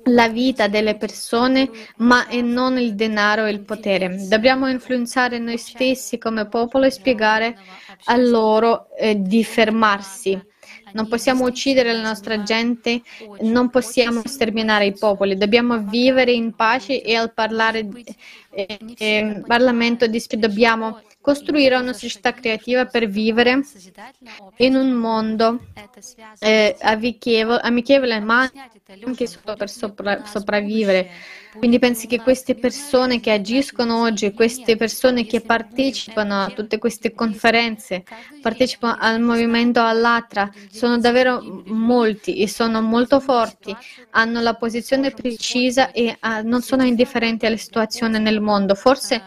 la vita delle persone, ma e non il denaro e il potere. Dobbiamo influenzare noi stessi come popolo e spiegare a loro eh, di fermarsi. Non possiamo uccidere la nostra gente, non possiamo sterminare i popoli, dobbiamo vivere in pace e al parlare eh, eh, Parlamento di dobbiamo costruire una società creativa per vivere in un mondo eh, amichevole, ma anche solo per sopra, sopravvivere. Quindi pensi che queste persone che agiscono oggi, queste persone che partecipano a tutte queste conferenze, partecipano al movimento Allatra, sono davvero molti e sono molto forti, hanno la posizione precisa e uh, non sono indifferenti alla situazione nel mondo. Forse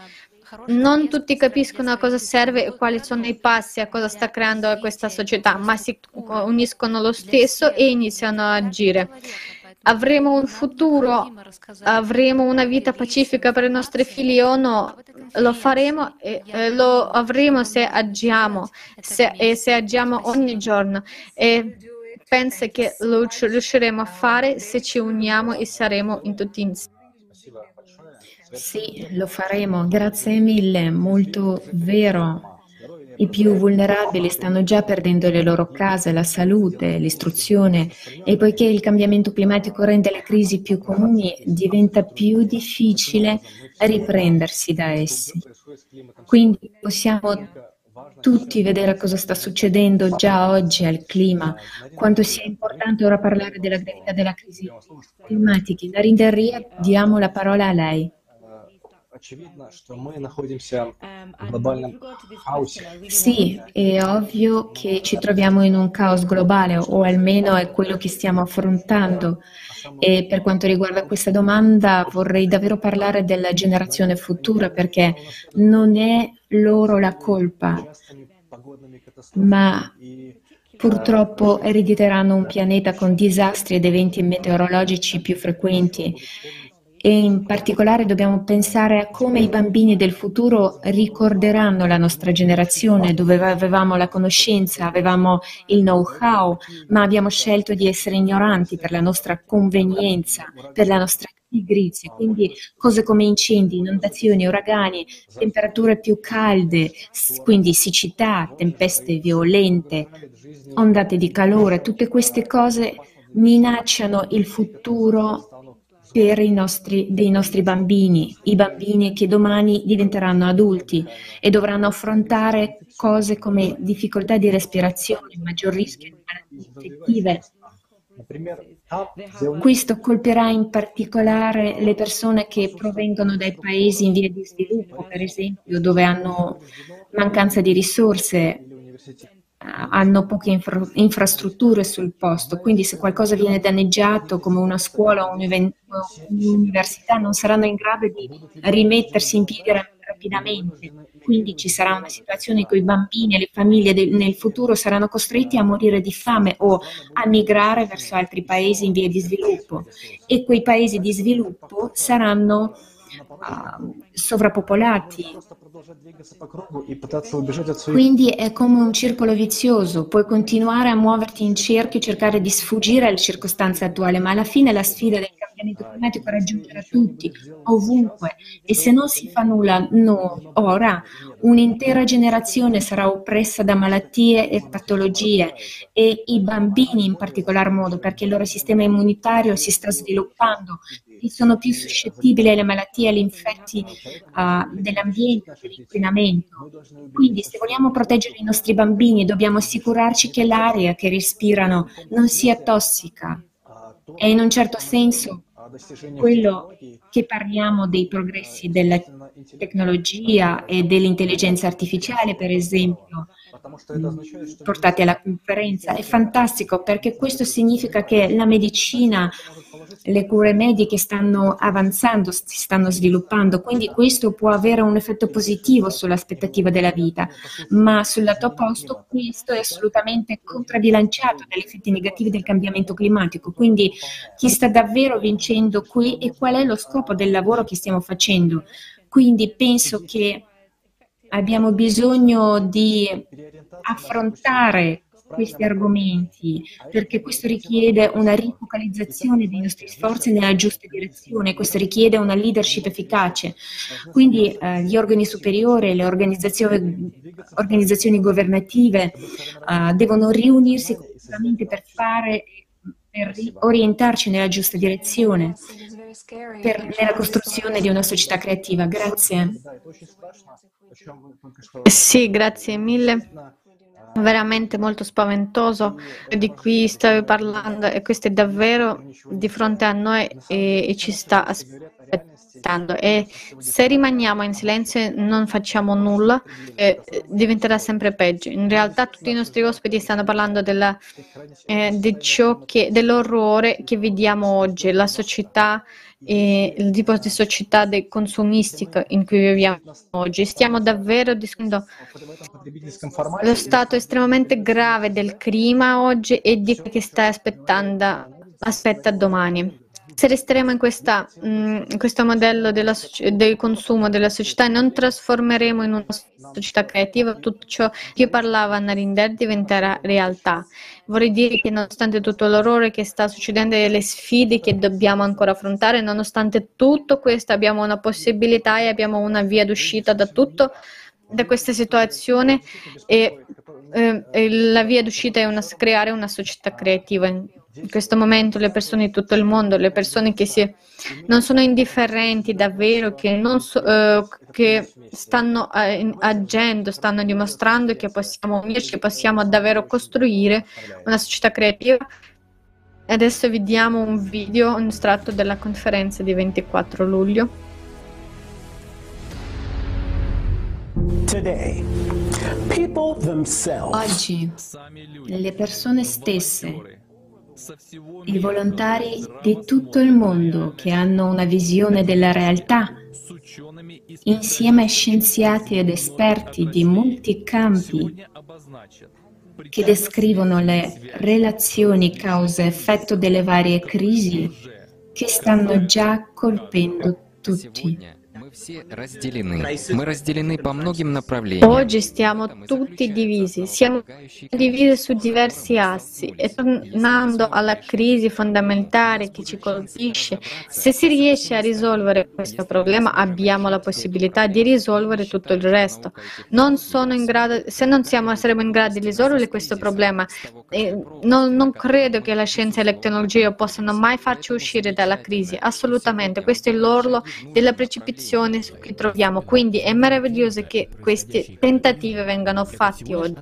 non tutti capiscono a cosa serve e quali sono i passi, a cosa sta creando questa società, ma si uniscono lo stesso e iniziano a agire. Avremo un futuro, avremo una vita pacifica per i nostri figli o no? Lo faremo e lo avremo se agiamo se, e se agiamo ogni giorno. E penso che lo riusciremo a fare se ci uniamo e saremo in tutti insieme. Sì, lo faremo. Grazie mille, molto vero. I più vulnerabili stanno già perdendo le loro case, la salute, l'istruzione e poiché il cambiamento climatico rende le crisi più comuni, diventa più difficile riprendersi da essi. Quindi possiamo tutti vedere cosa sta succedendo già oggi al clima, quanto sia importante ora parlare della gravità della crisi climatica. Narinda Ria, diamo la parola a lei очевидно, что мы находимся в глобальном хаосе. Sì, è ovvio che ci troviamo in un caos globale, o almeno è quello che stiamo affrontando. E per quanto riguarda questa domanda vorrei davvero parlare della generazione futura perché non è loro la colpa, ma purtroppo erediteranno un pianeta con disastri ed eventi meteorologici più frequenti e in particolare dobbiamo pensare a come i bambini del futuro ricorderanno la nostra generazione, dove avevamo la conoscenza, avevamo il know-how, ma abbiamo scelto di essere ignoranti per la nostra convenienza, per la nostra pigrizia. Quindi cose come incendi, inondazioni, uragani, temperature più calde, quindi siccità, tempeste violente, ondate di calore, tutte queste cose minacciano il futuro per i nostri, dei nostri bambini, i bambini che domani diventeranno adulti e dovranno affrontare cose come difficoltà di respirazione, maggior rischio di malattie infettive. Questo colpirà in particolare le persone che provengono dai paesi in via di sviluppo, per esempio, dove hanno mancanza di risorse hanno poche infra- infrastrutture sul posto, quindi se qualcosa viene danneggiato come una scuola o un'università non saranno in grado di rimettersi in piedi rapidamente. Quindi ci sarà una situazione in cui i bambini e le famiglie del, nel futuro saranno costretti a morire di fame o a migrare verso altri paesi in via di sviluppo e quei paesi di sviluppo saranno uh, sovrappopolati. Quindi è come un circolo vizioso, puoi continuare a muoverti in cerchio e cercare di sfuggire alle circostanze attuali, ma alla fine la sfida del cambiamento climatico raggiungerà tutti, ovunque, e se non si fa nulla no, ora, un'intera generazione sarà oppressa da malattie e patologie e i bambini in particolar modo, perché il loro sistema immunitario si sta sviluppando sono più suscettibili alle malattie agli infetti uh, dell'ambiente, dell'inquinamento. Quindi se vogliamo proteggere i nostri bambini dobbiamo assicurarci che l'aria che respirano non sia tossica e in un certo senso quello che parliamo dei progressi della tecnologia e dell'intelligenza artificiale, per esempio, portati alla conferenza, è fantastico perché questo significa che la medicina, le cure mediche stanno avanzando, si stanno sviluppando, quindi questo può avere un effetto positivo sull'aspettativa della vita, ma sul lato opposto questo è assolutamente contrabilanciato dagli effetti negativi del cambiamento climatico. Quindi chi sta davvero vincendo qui e qual è lo scopo del lavoro che stiamo facendo? Quindi penso che abbiamo bisogno di affrontare questi argomenti perché questo richiede una rifocalizzazione dei nostri sforzi nella giusta direzione, questo richiede una leadership efficace. Quindi eh, gli organi superiori, le organizzazioni, organizzazioni governative eh, devono riunirsi per fare per orientarci nella giusta direzione per, nella costruzione di una società creativa. Grazie. Sì, grazie mille. Veramente molto spaventoso di cui stavi parlando e questo è davvero di fronte a noi e, e ci sta aspettando. E se rimaniamo in silenzio e non facciamo nulla, eh, diventerà sempre peggio. In realtà tutti i nostri ospiti stanno parlando della, eh, di ciò che, dell'orrore che vediamo oggi, la società e il tipo di società consumistica in cui viviamo oggi. Stiamo davvero discutendo lo stato estremamente grave del clima oggi e di che sta aspettando aspetta domani. Se resteremo in, questa, mm, in questo modello della, del consumo della società e non trasformeremo in una società creativa, tutto ciò che parlava Narinder diventerà realtà. Vorrei dire che nonostante tutto l'orrore che sta succedendo e le sfide che dobbiamo ancora affrontare, nonostante tutto questo abbiamo una possibilità e abbiamo una via d'uscita da tutto, da questa situazione e, eh, e la via d'uscita è una, creare una società creativa in questo momento le persone di tutto il mondo, le persone che si, non sono indifferenti davvero, che, so, uh, che stanno uh, agendo, stanno dimostrando che possiamo unirci, che possiamo davvero costruire una società creativa. Adesso vediamo un video, un estratto della conferenza di 24 luglio. Oggi le persone stesse i volontari di tutto il mondo che hanno una visione della realtà, insieme a scienziati ed esperti di molti campi che descrivono le relazioni causa-effetto delle varie crisi che stanno già colpendo tutti. Oggi stiamo tutti divisi, siamo divisi su diversi assi. e tornando alla crisi fondamentale che ci colpisce, se si riesce a risolvere questo problema abbiamo la possibilità di risolvere tutto il resto. Non grado, se non siamo, saremo in grado di risolvere questo problema, non, non credo che la scienza e la tecnologia possano mai farci uscire dalla crisi, assolutamente. Questo è l'orlo della precipitazione situazione su cui troviamo. Quindi è meraviglioso che questi tentativi vengano fatti oggi.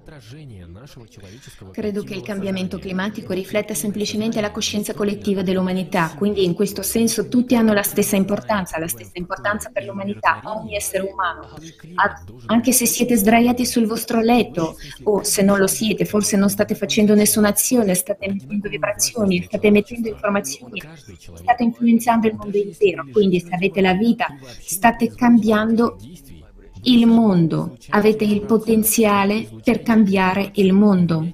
Credo che il cambiamento climatico rifletta semplicemente la coscienza collettiva dell'umanità, quindi in questo senso tutti hanno la stessa importanza, la stessa importanza per l'umanità, ogni essere umano. Anche se siete sdraiati sul vostro letto o se non lo siete, forse non state facendo nessuna azione, state emettendo vibrazioni, state emettendo informazioni, state influenzando il mondo intero, quindi se avete la vita, state cambiando il mondo, avete il potenziale per cambiare il mondo.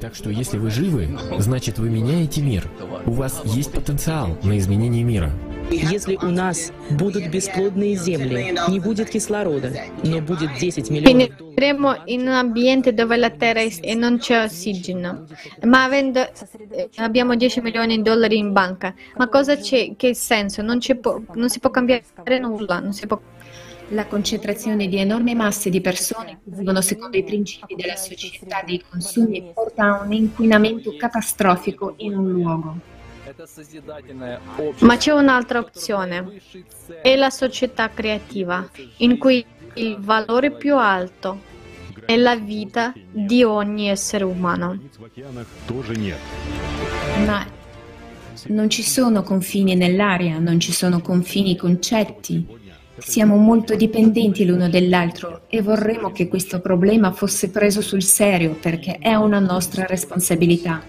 Так что если вы живы, значит вы меняете мир. У вас есть потенциал на изменение мира. Если у нас будут бесплодные земли, не будет кислорода, но будет 10 миллионов Finiremo in un ambiente dove la terra è- e non c'è ossigeno, ma avendo, eh, abbiamo 10 milioni di dollari in banca. Ma cosa c'è? Che senso? Non, ci può- non si può cambiare nulla, non si può la concentrazione di enormi masse di persone che vivono secondo i principi della società dei consumi porta a un inquinamento catastrofico in un luogo. Ma c'è un'altra opzione, è la società creativa, in cui il valore più alto è la vita di ogni essere umano. Ma non ci sono confini nell'aria, non ci sono confini concetti. Siamo molto dipendenti l'uno dall'altro e vorremmo che questo problema fosse preso sul serio perché è una nostra responsabilità.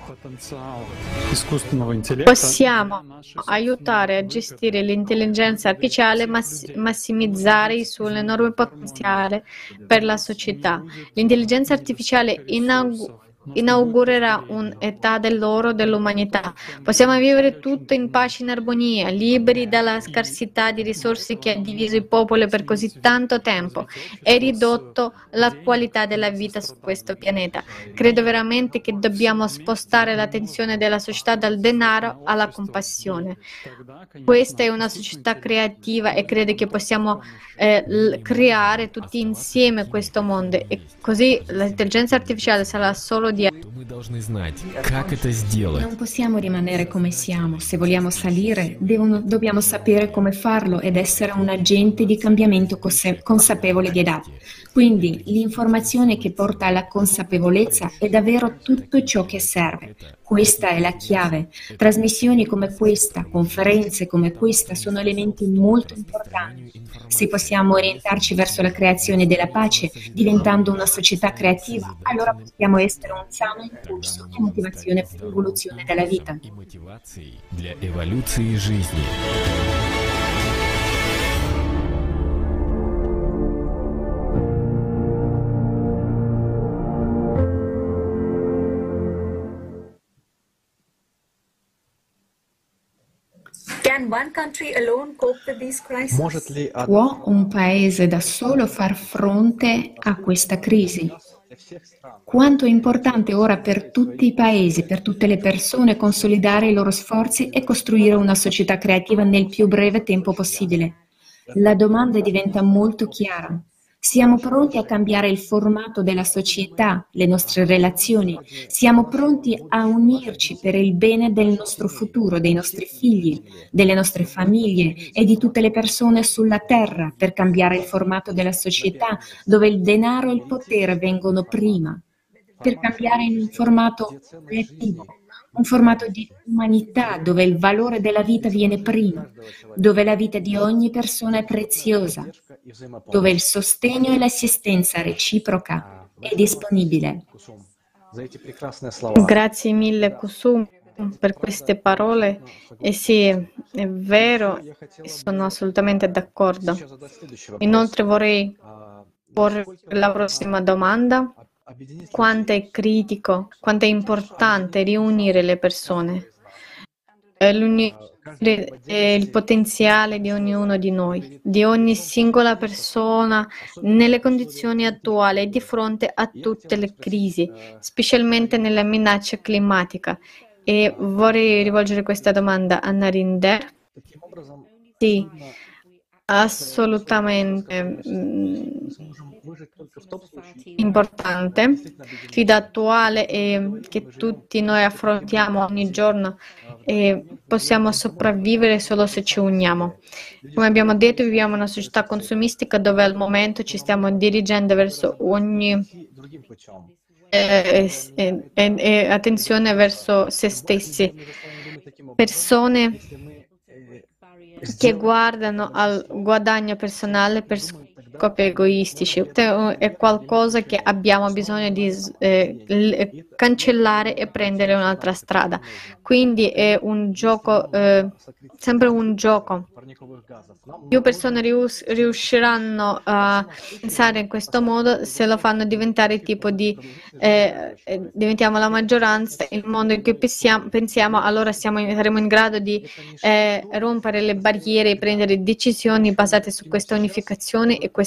Possiamo aiutare a gestire l'intelligenza artificiale e mass- massimizzare il suo enorme potenziale per la società. L'intelligenza artificiale inaugu- inaugurerà un'età dell'oro dell'umanità. Possiamo vivere tutto in pace e in armonia, liberi dalla scarsità di risorse che ha diviso i popoli per così tanto tempo e ridotto la qualità della vita su questo pianeta. Credo veramente che dobbiamo spostare l'attenzione della società dal denaro alla compassione. Questa è una società creativa e credo che possiamo eh, creare tutti insieme questo mondo e così l'intelligenza artificiale sarà solo odiare. Non possiamo rimanere come siamo. Se vogliamo salire, devono, dobbiamo sapere come farlo ed essere un agente di cambiamento consapevole di età. Quindi l'informazione che porta alla consapevolezza è davvero tutto ciò che serve. Questa è la chiave. Trasmissioni come questa, conferenze come questa sono elementi molto importanti. Se possiamo orientarci verso la creazione della pace, diventando una società creativa, allora possiamo essere un sano impulso e motivazione per l'evoluzione della vita. Può un paese da solo far fronte a questa crisi? Quanto è importante ora per tutti i paesi, per tutte le persone consolidare i loro sforzi e costruire una società creativa nel più breve tempo possibile? La domanda diventa molto chiara. Siamo pronti a cambiare il formato della società, le nostre relazioni? Siamo pronti a unirci per il bene del nostro futuro, dei nostri figli, delle nostre famiglie e di tutte le persone sulla Terra per cambiare il formato della società dove il denaro e il potere vengono prima? Per cambiare in un formato creativo, un formato di umanità dove il valore della vita viene prima, dove la vita di ogni persona è preziosa, dove il sostegno e l'assistenza reciproca è disponibile. Grazie mille Kusum per queste parole e sì, è vero, sono assolutamente d'accordo. Inoltre vorrei porre la prossima domanda quanto è critico, quanto è importante riunire le persone? Eh, il potenziale di ognuno di noi, di ogni singola persona nelle condizioni attuali e di fronte a tutte le crisi, specialmente nella minaccia climatica. E vorrei rivolgere questa domanda a Narinder. Sì, assolutamente mm, importante, sfida attuale e che tutti noi affrontiamo ogni giorno e possiamo sopravvivere solo se ci uniamo. Come abbiamo detto, viviamo in una società consumistica dove al momento ci stiamo dirigendo verso ogni eh, e, e- e attenzione verso se stessi. Persone che guardano al guadagno personale per scopi egoistici. È qualcosa che abbiamo bisogno di eh, l- cancellare e prendere un'altra strada. Quindi è un gioco, eh, sempre un gioco. Più persone rius- riusciranno a pensare in questo modo se lo fanno diventare tipo di eh, eh, diventiamo la maggioranza, il mondo in cui pensiamo, pensiamo allora siamo saremo in grado di eh, rompere le barriere e prendere decisioni basate su questa unificazione e questa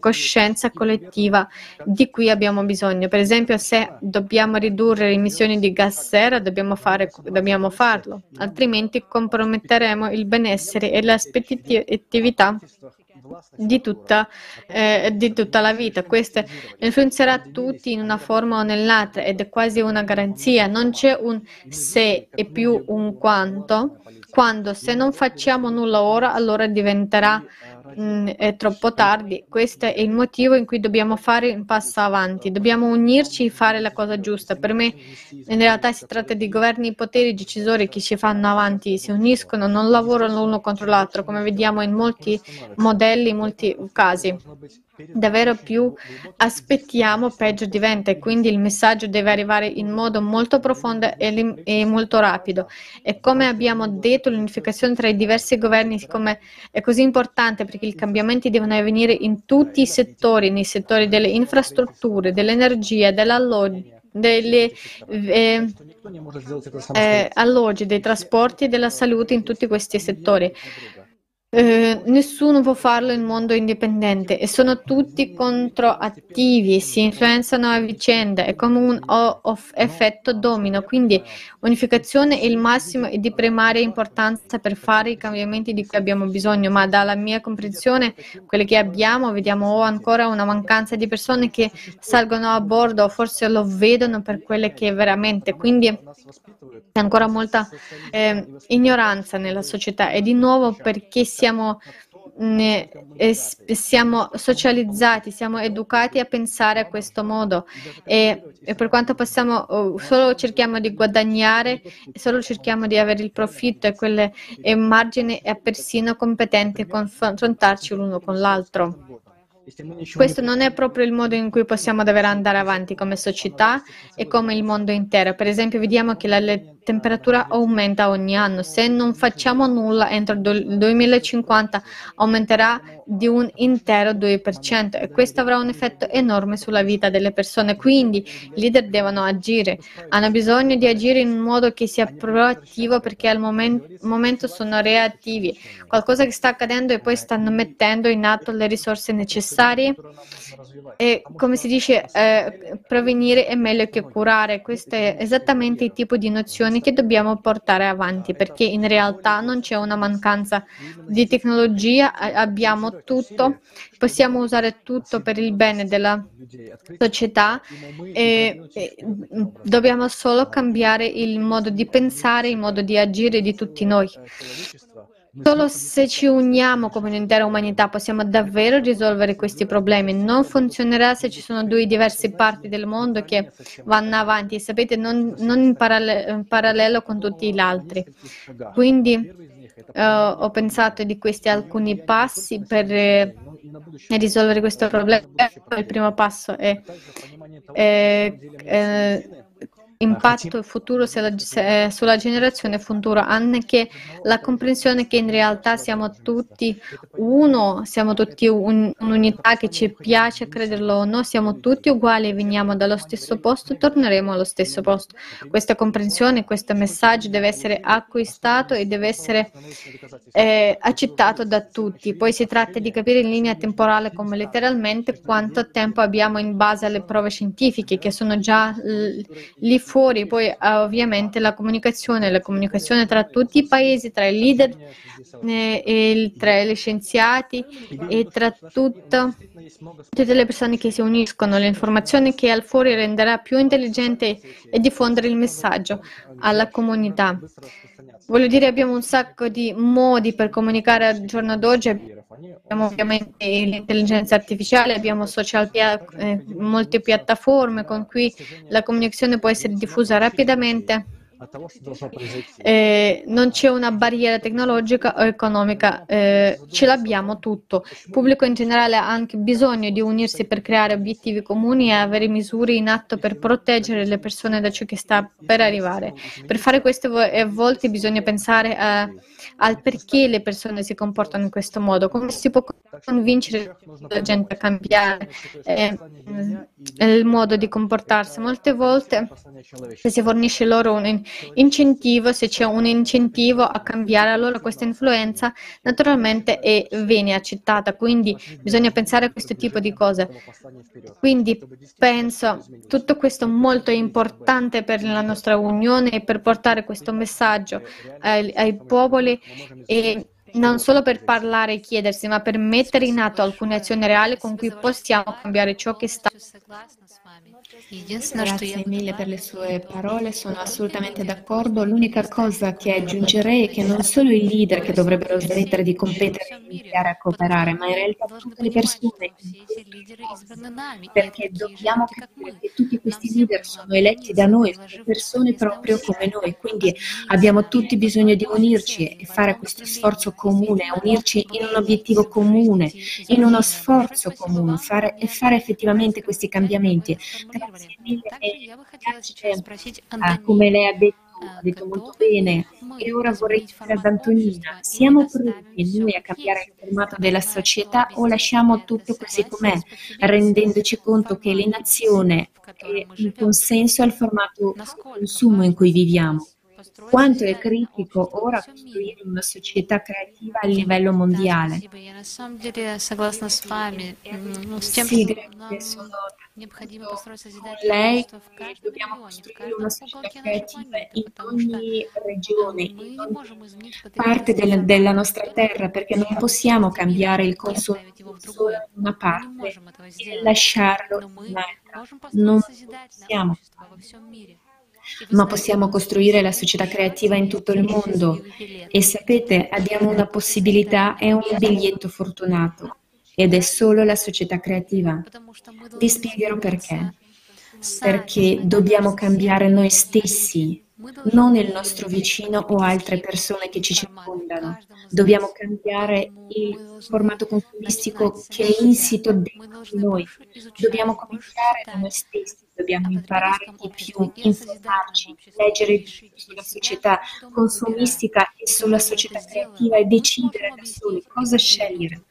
coscienza collettiva di cui abbiamo bisogno. Per esempio, se dobbiamo ridurre le emissioni di gas sera, dobbiamo, fare, dobbiamo farlo, altrimenti comprometteremo il benessere e l'aspettività di tutta, eh, di tutta, la vita. Questo influenzerà tutti in una forma o nell'altra ed è quasi una garanzia. Non c'è un se e più un quanto, quando se non facciamo nulla ora, allora diventerà mh, mm, è troppo tardi. Questo è il motivo in cui dobbiamo fare un passo avanti. Dobbiamo unirci e fare la cosa giusta. Per me, in realtà, si tratta di governi, poteri decisori che ci fanno avanti, si uniscono, non lavorano l'uno contro l'altro, come vediamo in molti modelli, in molti casi davvero più aspettiamo, peggio diventa e quindi il messaggio deve arrivare in modo molto profondo e, e, molto rapido. E come abbiamo detto, l'unificazione tra i diversi governi è così importante perché i cambiamenti devono avvenire in tutti i settori, nei settori delle infrastrutture, dell'energia, dell'alloggio delle eh, eh, alloggi, dei trasporti e della salute in tutti questi settori. Eh, nessuno può farlo in modo indipendente e sono tutti controattivi, si influenzano a vicenda, è come un effetto domino, quindi unificazione è il massimo e di primaria importanza per fare i cambiamenti di cui abbiamo bisogno, ma dalla mia comprensione, quelle che abbiamo, vediamo ancora una mancanza di persone che salgono a bordo o forse lo vedono per quelle che veramente, quindi c'è ancora molta eh, ignoranza nella società e di nuovo perché siamo, siamo socializzati, siamo educati a pensare a questo modo e, e per quanto possiamo, solo cerchiamo di guadagnare, solo cerchiamo di avere il profitto e quelle e margine e persino competenti a confrontarci l'uno con l'altro. Questo non è proprio il modo in cui possiamo davvero andare avanti come società e come il mondo intero. Per esempio, vediamo che la temperatura aumenta ogni anno. Se non facciamo nulla entro il 2050 aumenterà di un intero 2% e questo avrà un effetto enorme sulla vita delle persone. Quindi i leader devono agire, hanno bisogno di agire in un modo che sia proattivo perché al moment- momento sono reattivi. Qualcosa che sta accadendo e poi stanno mettendo in atto le risorse necessarie e come si dice eh, prevenire è meglio che curare. Questo è esattamente il tipo di nozioni azioni che dobbiamo portare avanti perché in realtà non c'è una mancanza di tecnologia, abbiamo tutto, possiamo usare tutto per il bene della società e, e dobbiamo solo cambiare il modo di pensare, il modo di agire di tutti noi. Solo se ci uniamo come un'intera umanità possiamo davvero risolvere questi problemi. Non funzionerà se ci sono due diverse parti del mondo che vanno avanti sapete, non, non in, parallelo, in, parallelo con tutti gli altri. Quindi uh, ho pensato di questi alcuni passi per eh, risolvere questo problema. Il primo passo è, è, è impatto futuro sulla generazione futura, anche la comprensione che in realtà siamo tutti uno, siamo tutti un, un'unità che ci piace crederlo o no, siamo tutti uguali, veniamo dallo stesso posto e torneremo allo stesso posto. Questa comprensione, questo messaggio deve essere acquistato e deve essere eh, accettato da tutti. Poi si tratta di capire in linea temporale come letteralmente quanto tempo abbiamo in base alle prove scientifiche che sono già lì fuori poi ovviamente la comunicazione, la comunicazione tra tutti i paesi, tra i leader, eh, tra gli scienziati e tra tutto, tutte le persone che si uniscono, l'informazione che al fuori renderà più intelligente e diffondere il messaggio alla comunità. Voglio dire, abbiamo un sacco di modi per comunicare al giorno d'oggi. Abbiamo ovviamente l'intelligenza artificiale, abbiamo social, eh, molte piattaforme con cui la comunicazione può essere diffusa rapidamente eh, non c'è una barriera tecnologica o economica, eh, ce l'abbiamo tutto. Il pubblico in generale ha anche bisogno di unirsi per creare obiettivi comuni e avere misure in atto per proteggere le persone da ciò che sta per arrivare. Per fare questo a eh, volte bisogna pensare a, al perché le persone si comportano in questo modo, come si può convincere la gente a cambiare eh, il modo di comportarsi. Molte volte se si fornisce loro un incentivo, se c'è un incentivo a cambiare, allora questa influenza naturalmente è- viene accettata. Quindi bisogna pensare a questo tipo di cose. Quindi penso tutto questo è molto importante per la nostra unione e per portare questo messaggio ai, ai popoli e non solo per parlare e chiedersi, ma per mettere in atto alcune azioni reali con cui possiamo cambiare ciò che sta. Grazie mille per le sue parole, sono assolutamente d'accordo. L'unica cosa che aggiungerei è che non solo i leader che dovrebbero smettere di competere e iniziare a cooperare, ma in realtà tutte le persone, perché dobbiamo capire che tutti questi leader sono eletti da noi, sono persone proprio come noi, quindi abbiamo tutti bisogno di unirci e fare questo sforzo comune, unirci in un obiettivo comune, in uno sforzo comune fare, e fare effettivamente questi cambiamenti. Grazie mille e grazie. a come lei ha detto, ha detto molto bene. E ora vorrei chiedere ad Antonina, siamo pronti noi a cambiare il formato della società o lasciamo tutto così com'è, rendendoci conto che l'inazione è in consenso al formato consumo in cui viviamo? quanto è critico ora costruire una società creativa a livello mondiale. Sì, grazie, sono con lei dobbiamo costruire una società creativa in ogni regione, in ogni parte del, della nostra terra, perché non possiamo cambiare il corso solo in una parte e lasciarlo in un'altra. Non possiamo ma possiamo costruire la società creativa in tutto il mondo. E sapete, abbiamo una possibilità e un biglietto fortunato, ed è solo la società creativa. Vi spiegherò perché. Perché dobbiamo cambiare noi stessi, non il nostro vicino o altre persone che ci circondano. Dobbiamo cambiare il formato consumistico che è insito dentro di noi. Dobbiamo cominciare da noi stessi, dobbiamo imparare di più, informarci, leggere di più sulla società consumistica e sulla società creativa e decidere da soli cosa scegliere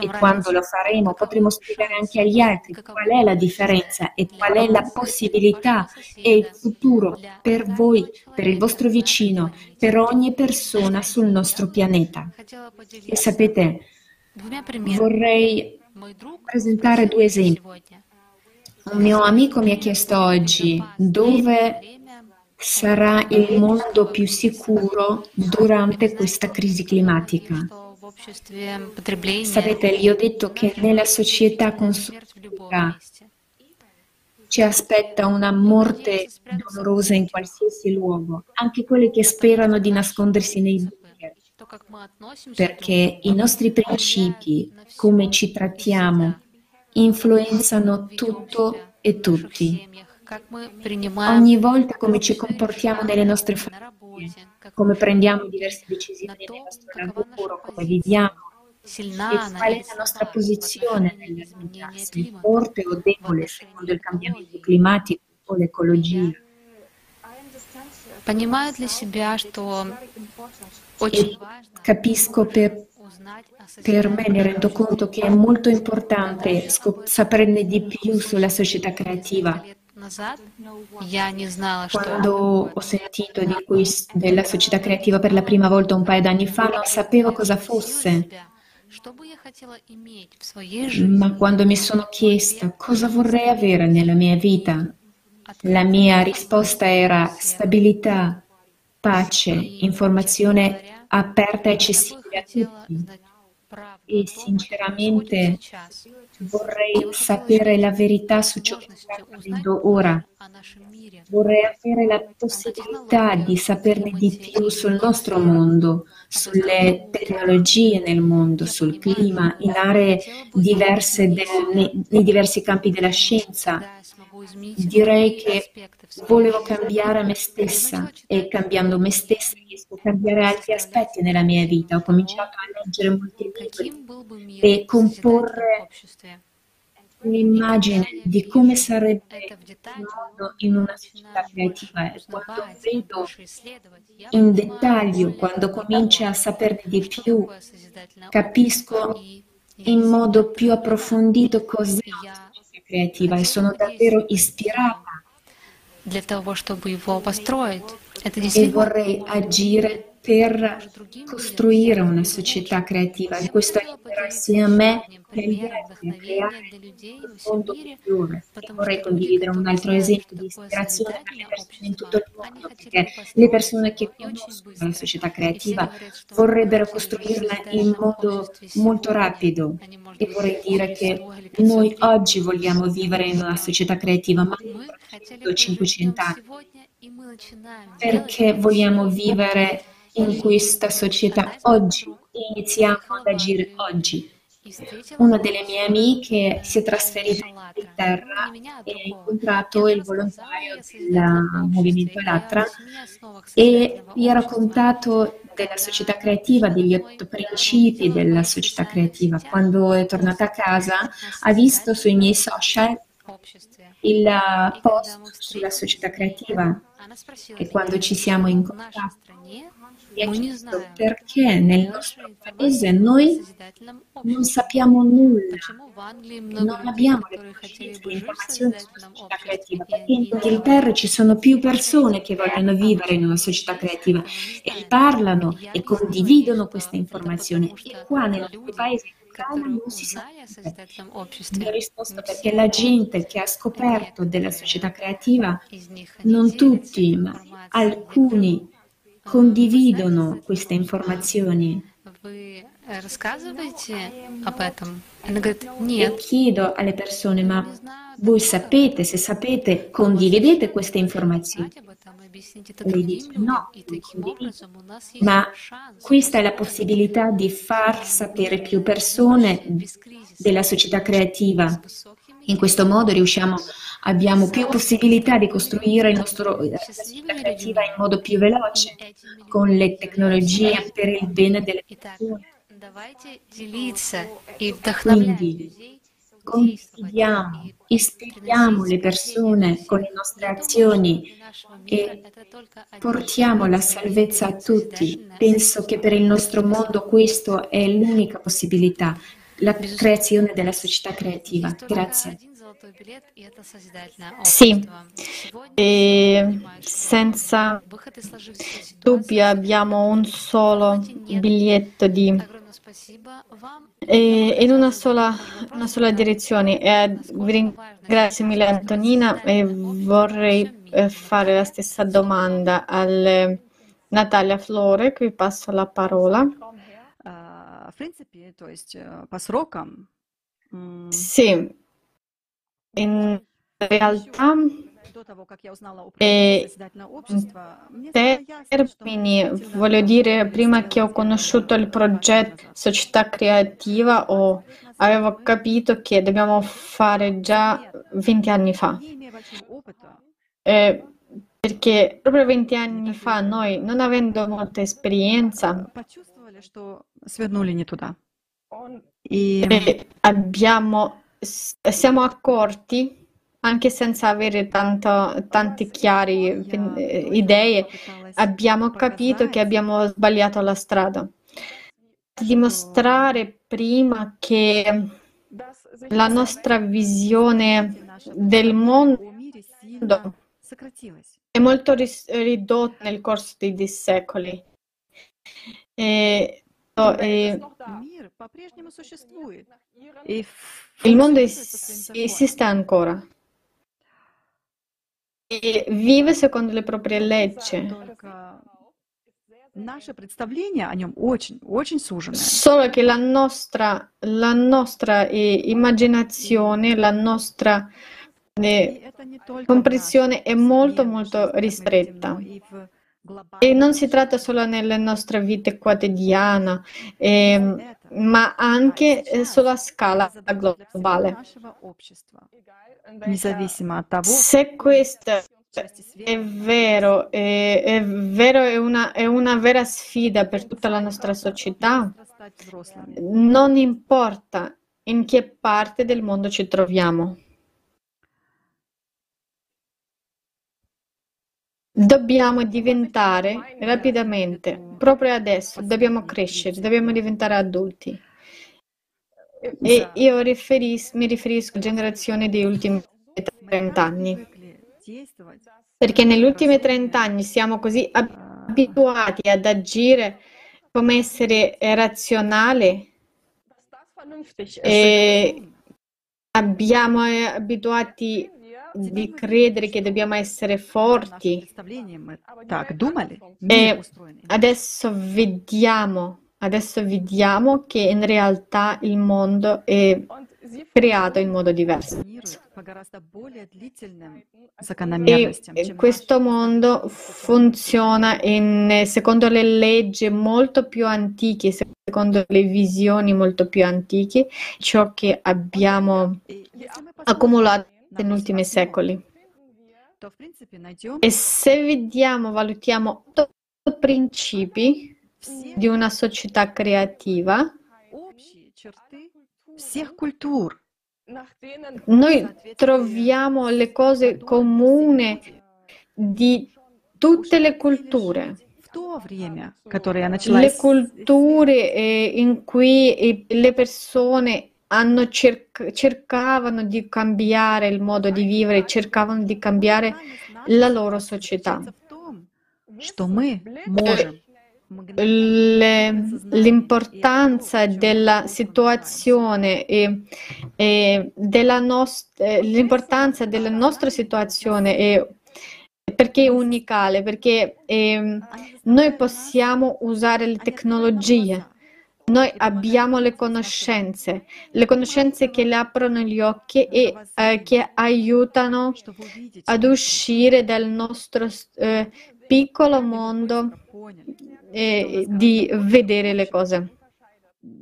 e quando lo faremo potremo spiegare anche agli altri qual è la differenza e qual è la possibilità e il futuro per voi, per il vostro vicino, per ogni persona sul nostro pianeta. E sapete, vorrei presentare due esempi. Un mio amico mi ha chiesto oggi dove sarà il mondo più sicuro durante questa crisi climatica. Sapete, gli ho detto che nella società consumativa ci aspetta una morte dolorosa in qualsiasi luogo, anche quelli che sperano di nascondersi nei bunker, perché i nostri principi, come ci trattiamo, influenzano tutto e tutti. Ogni volta come ci comportiamo nelle nostre famiglie, come prendiamo diverse decisioni nel nostro lavoro, come viviamo, e qual è la nostra posizione nella vita, se è forte o debole secondo il cambiamento climatico o l'ecologia. E capisco per, per me, mi rendo conto che è molto importante saperne di più sulla società creativa, назад я не знала, что Quando ho sentito di quest- della società creativa per la prima volta un paio d'anni fa, non sapevo cosa fosse, что бы я хотела иметь в своей жизни, ma quando mi sono chiesta cosa vorrei avere nella mia vita, la mia risposta era stabilità, pace, informazione aperta e accessibile a tutti. e sinceramente vorrei sapere la verità su ciò che sta accadendo ora. Vorrei avere la possibilità di saperne di più sul nostro mondo, sulle tecnologie nel mondo, sul clima, in aree diverse del- nei, nei diversi campi della scienza. Direi che volevo cambiare me stessa e cambiando me stessa riesco a cambiare altri aspetti nella mia vita. Ho cominciato a leggere molti libri e comporre un'immagine di come sarebbe il mondo in una società creativa. E quando vedo in dettaglio, quando comincio a saperne di più, capisco in modo più approfondito cos'è una società creativa e sono davvero ispirata для того, чтобы его построить. Это действительно per costruire una società creativa questo aiuterà sia me che a creare un mondo migliore. Vorrei condividere un altro esempio di ispirazione per le persone in tutto il mondo, perché le persone che conoscono la società creativa vorrebbero costruirla in modo molto rapido e vorrei dire che noi oggi vogliamo vivere in una società creativa, ma non tra 500 anni perché vogliamo vivere in questa società oggi e iniziamo ad agire oggi. Una delle mie amiche si è trasferita in Inghilterra e ha incontrato il volontario del movimento Alatra e gli ha raccontato della società creativa, degli otto principi della società creativa. Quando è tornata a casa ha visto sui miei social il post sulla società creativa e quando ci siamo incontrati mi ha chiesto perché nel nostro paese noi non sappiamo nulla, non abbiamo le conoscenze, le informazioni sulla società creativa, perché in Inghilterra ci sono più persone che vogliono vivere in una società creativa e parlano e condividono queste informazioni e qua nel nostro paese non si sa ha risposto perché la gente che ha scoperto della società creativa, non tutti, ma alcuni condividono queste informazioni. E chiedo alle persone, ma voi sapete, se sapete, condividete queste informazioni. Lei dice no, ma questa è la possibilità di far sapere più persone della società creativa. In questo modo riusciamo, abbiamo più possibilità di costruire il nostro, eh, la nostra creativa in modo più veloce con le tecnologie per il bene delle persone. Quindi condividiamo, ispiriamo le persone con le nostre azioni e portiamo la salvezza a tutti. Penso che per il nostro mondo questa è l'unica possibilità la creazione della società creativa. Grazie. Sì, e senza dubbi abbiamo un solo biglietto di e in una sola, una sola direzione. E vi ringrazio mille Antonina e vorrei eh, fare la stessa domanda a Natalia Flore, qui passo la parola А, В принципе, то есть э, по срокам м, Sì, in realtà до того, как я узнала о e проекте «Созидательное in общество», мне стало ясно, что termini, voglio dire, prima che ho conosciuto il progetto Società Creativa, ho- avevo capito che dobbiamo fare già 20 anni fa. не имея большого опыта, Eh, perché proprio 20 anni fa noi, non avendo molta esperienza, почувствовали, что свернули не туда. И eh, abbiamo, s- siamo accorti, anche senza avere tanto, tante chiare eh, idee, abbiamo capito che abbiamo sbagliato la strada. Dimostrare prima che la nostra visione del mondo о мире сильно сократилась. è molto ris- ridotta nel corso dei, dei secoli. E, no, e il mondo esiste ancora e vive secondo le proprie leggi. Solo che la nostra, la nostra э, immaginazione, la nostra э, comprensione è molto molto ristretta. E non si tratta solo nelle nostra vita quotidiana, eh, ma anche sulla scala globale. Se questo cioè, è vero, è, è, vero, è, una, è una vera sfida per tutta la nostra società, non importa in che parte del mondo ci troviamo. Dobbiamo diventare rapidamente, proprio adesso, dobbiamo crescere, dobbiamo diventare adulti. E io riferis, mi riferisco alla generazione degli ultimi 30 anni, perché negli ultimi 30 anni siamo così abituati ad agire come essere razionale e abbiamo eh, abituati di credere che dobbiamo essere forti. E э, adesso vediamo, adesso vediamo che in realtà il mondo è creato in modo diverso. E э, questo mondo funziona in, eh, secondo le leggi molto più antiche, secondo le visioni molto più antiche, ciò che abbiamo accumulato degli ultimi secoli. E se vediamo, valutiamo otto principi di una società creativa, noi troviamo le cose comune di tutte le culture. Le culture in cui le persone hanno cerc- cercavano di cambiare il modo di vivere, cercavano di cambiare la loro società. в том, что мы можем Le- l'importanza della situazione e, e della nos- eh, l'importanza della nostra situazione è perché è unicale, perché ehm, noi possiamo usare le tecnologie, noi abbiamo le conoscenze, le conoscenze che le aprono gli occhi e eh, che aiutano что вы увидите, ad uscire dal nostro eh, piccolo mondo поняли e di vedere le cose.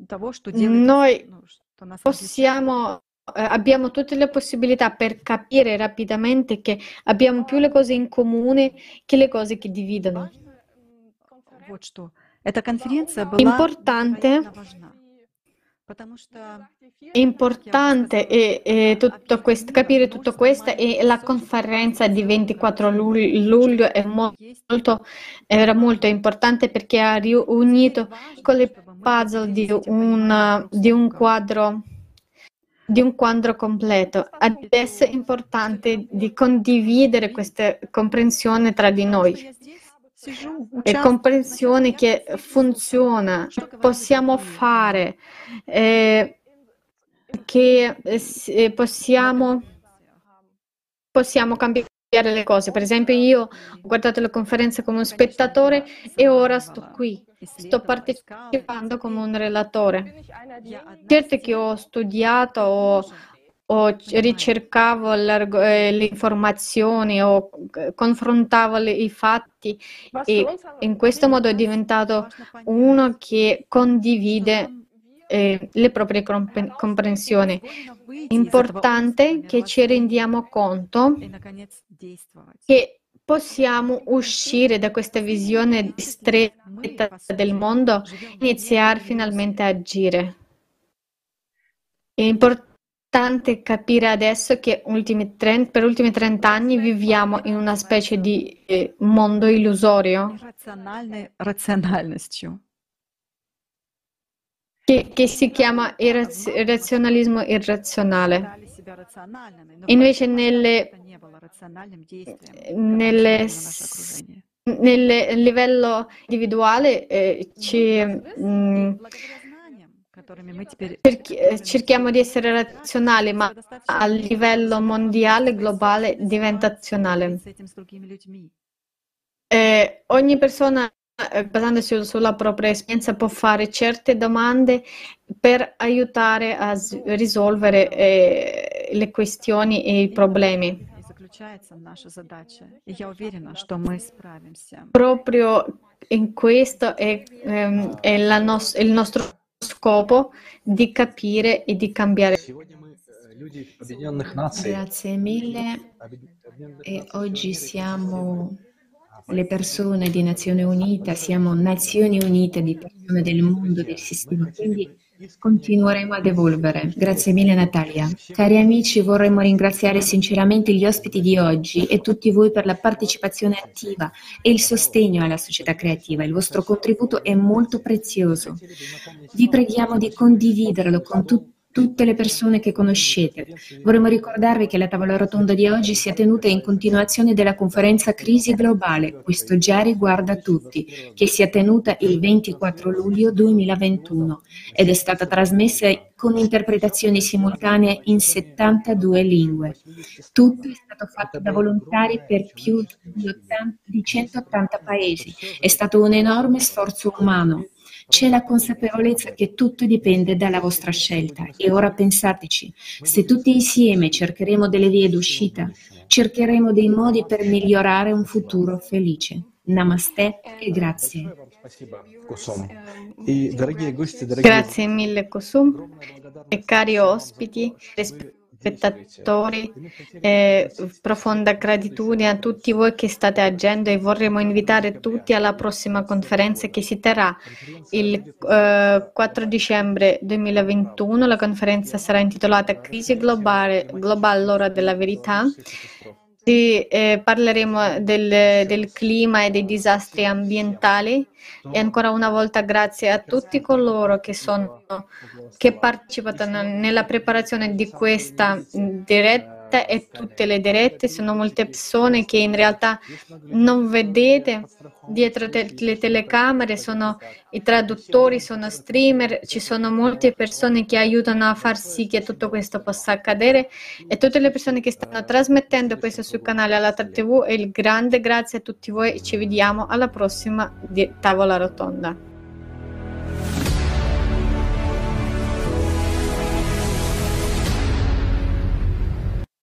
того, что делает, Noi ну, что нас отличает. possiamo, eh, abbiamo tutte le possibilità per capire rapidamente che abbiamo più le cose in comune che le cose che dividono. Вот что. Importante, importante e, e tutto questo, capire tutto questo e la conferenza di 24 luglio molto, era molto importante perché ha riunito con le puzzle di, una, di un quadro di un quadro completo. Adesso è importante di condividere questa comprensione tra di noi e comprensione che funziona, possiamo fare, eh, che eh, eh, possiamo, possiamo cambiare le cose. Per esempio, io ho guardato la conferenza come un spettatore e ora sto qui, sto partecipando come un relatore. Certo che ho studiato, ho o ricercavo le informazioni o confrontavo i fatti e in questo modo è diventato uno che condivide le proprie comprensioni. È importante che ci rendiamo conto che possiamo uscire da questa visione stretta del mondo e iniziare finalmente a agire. È importante importante capire adesso che ultimi 30, per ultimi 30 anni viviamo in una specie di eh, mondo illusorio. Che, che, si chiama irraz- razionalismo irrazionale. Invece nelle, nelle, nel livello individuale eh, ci, mh, eh, eh, cerchiamo di essere razionali, ma a livello mondiale, globale, diventa azionale. Eh, ogni persona, eh, basandosi sulla propria esperienza, può fare certe domande per aiutare a risolvere eh, le questioni e i problemi. Proprio in questo è, ehm, è nos- il nostro scopo di capire e di cambiare. Grazie mille e oggi siamo le persone di Nazione Unita, siamo Nazioni Unite di persone del mondo, del sistema, quindi continueremo ad evolvere. Grazie mille Natalia. Cari amici, vorremmo ringraziare sinceramente gli ospiti di oggi e tutti voi per la partecipazione attiva e il sostegno alla società creativa. Il vostro contributo è molto prezioso. Vi preghiamo di condividerlo con tutti tutte le persone che conoscete. Vorremmo ricordarvi che la tavola rotonda di oggi si è tenuta in continuazione della conferenza Crisi Globale, questo già riguarda tutti, che si è tenuta il 24 luglio 2021 ed è stata trasmessa con interpretazioni simultanee in 72 lingue. Tutto è stato fatto da volontari per più di, 80 di 180 paesi. È stato un enorme sforzo umano. C'è la consapevolezza che tutto dipende dalla vostra scelta e ora pensateci, se tutti insieme cercheremo delle vie d'uscita, cercheremo dei modi per migliorare un futuro felice. Namaste e grazie. Grazie mille Kosum. e cari ospiti spettatori, eh, profonda gratitudine a tutti voi che state agendo e vorremmo invitare tutti alla prossima conferenza che si terrà il eh, 4 dicembre 2021. La conferenza sarà intitolata Crisi globale, globale l'ora della verità. Sì, eh, parleremo del, del clima e dei disastri ambientali. E ancora una volta grazie a tutti coloro che, sono, che partecipano nella preparazione di questa diretta e tutte le dirette. Sono molte persone che in realtà non vedete dietro te- le telecamere, sono i traduttori, sono streamer, ci sono molte persone che aiutano a far sì che tutto questo possa accadere e tutte le persone che stanno trasmettendo questo sul canale Alatra TV e il grande grazie a tutti voi ci vediamo alla prossima di- tavola rotonda.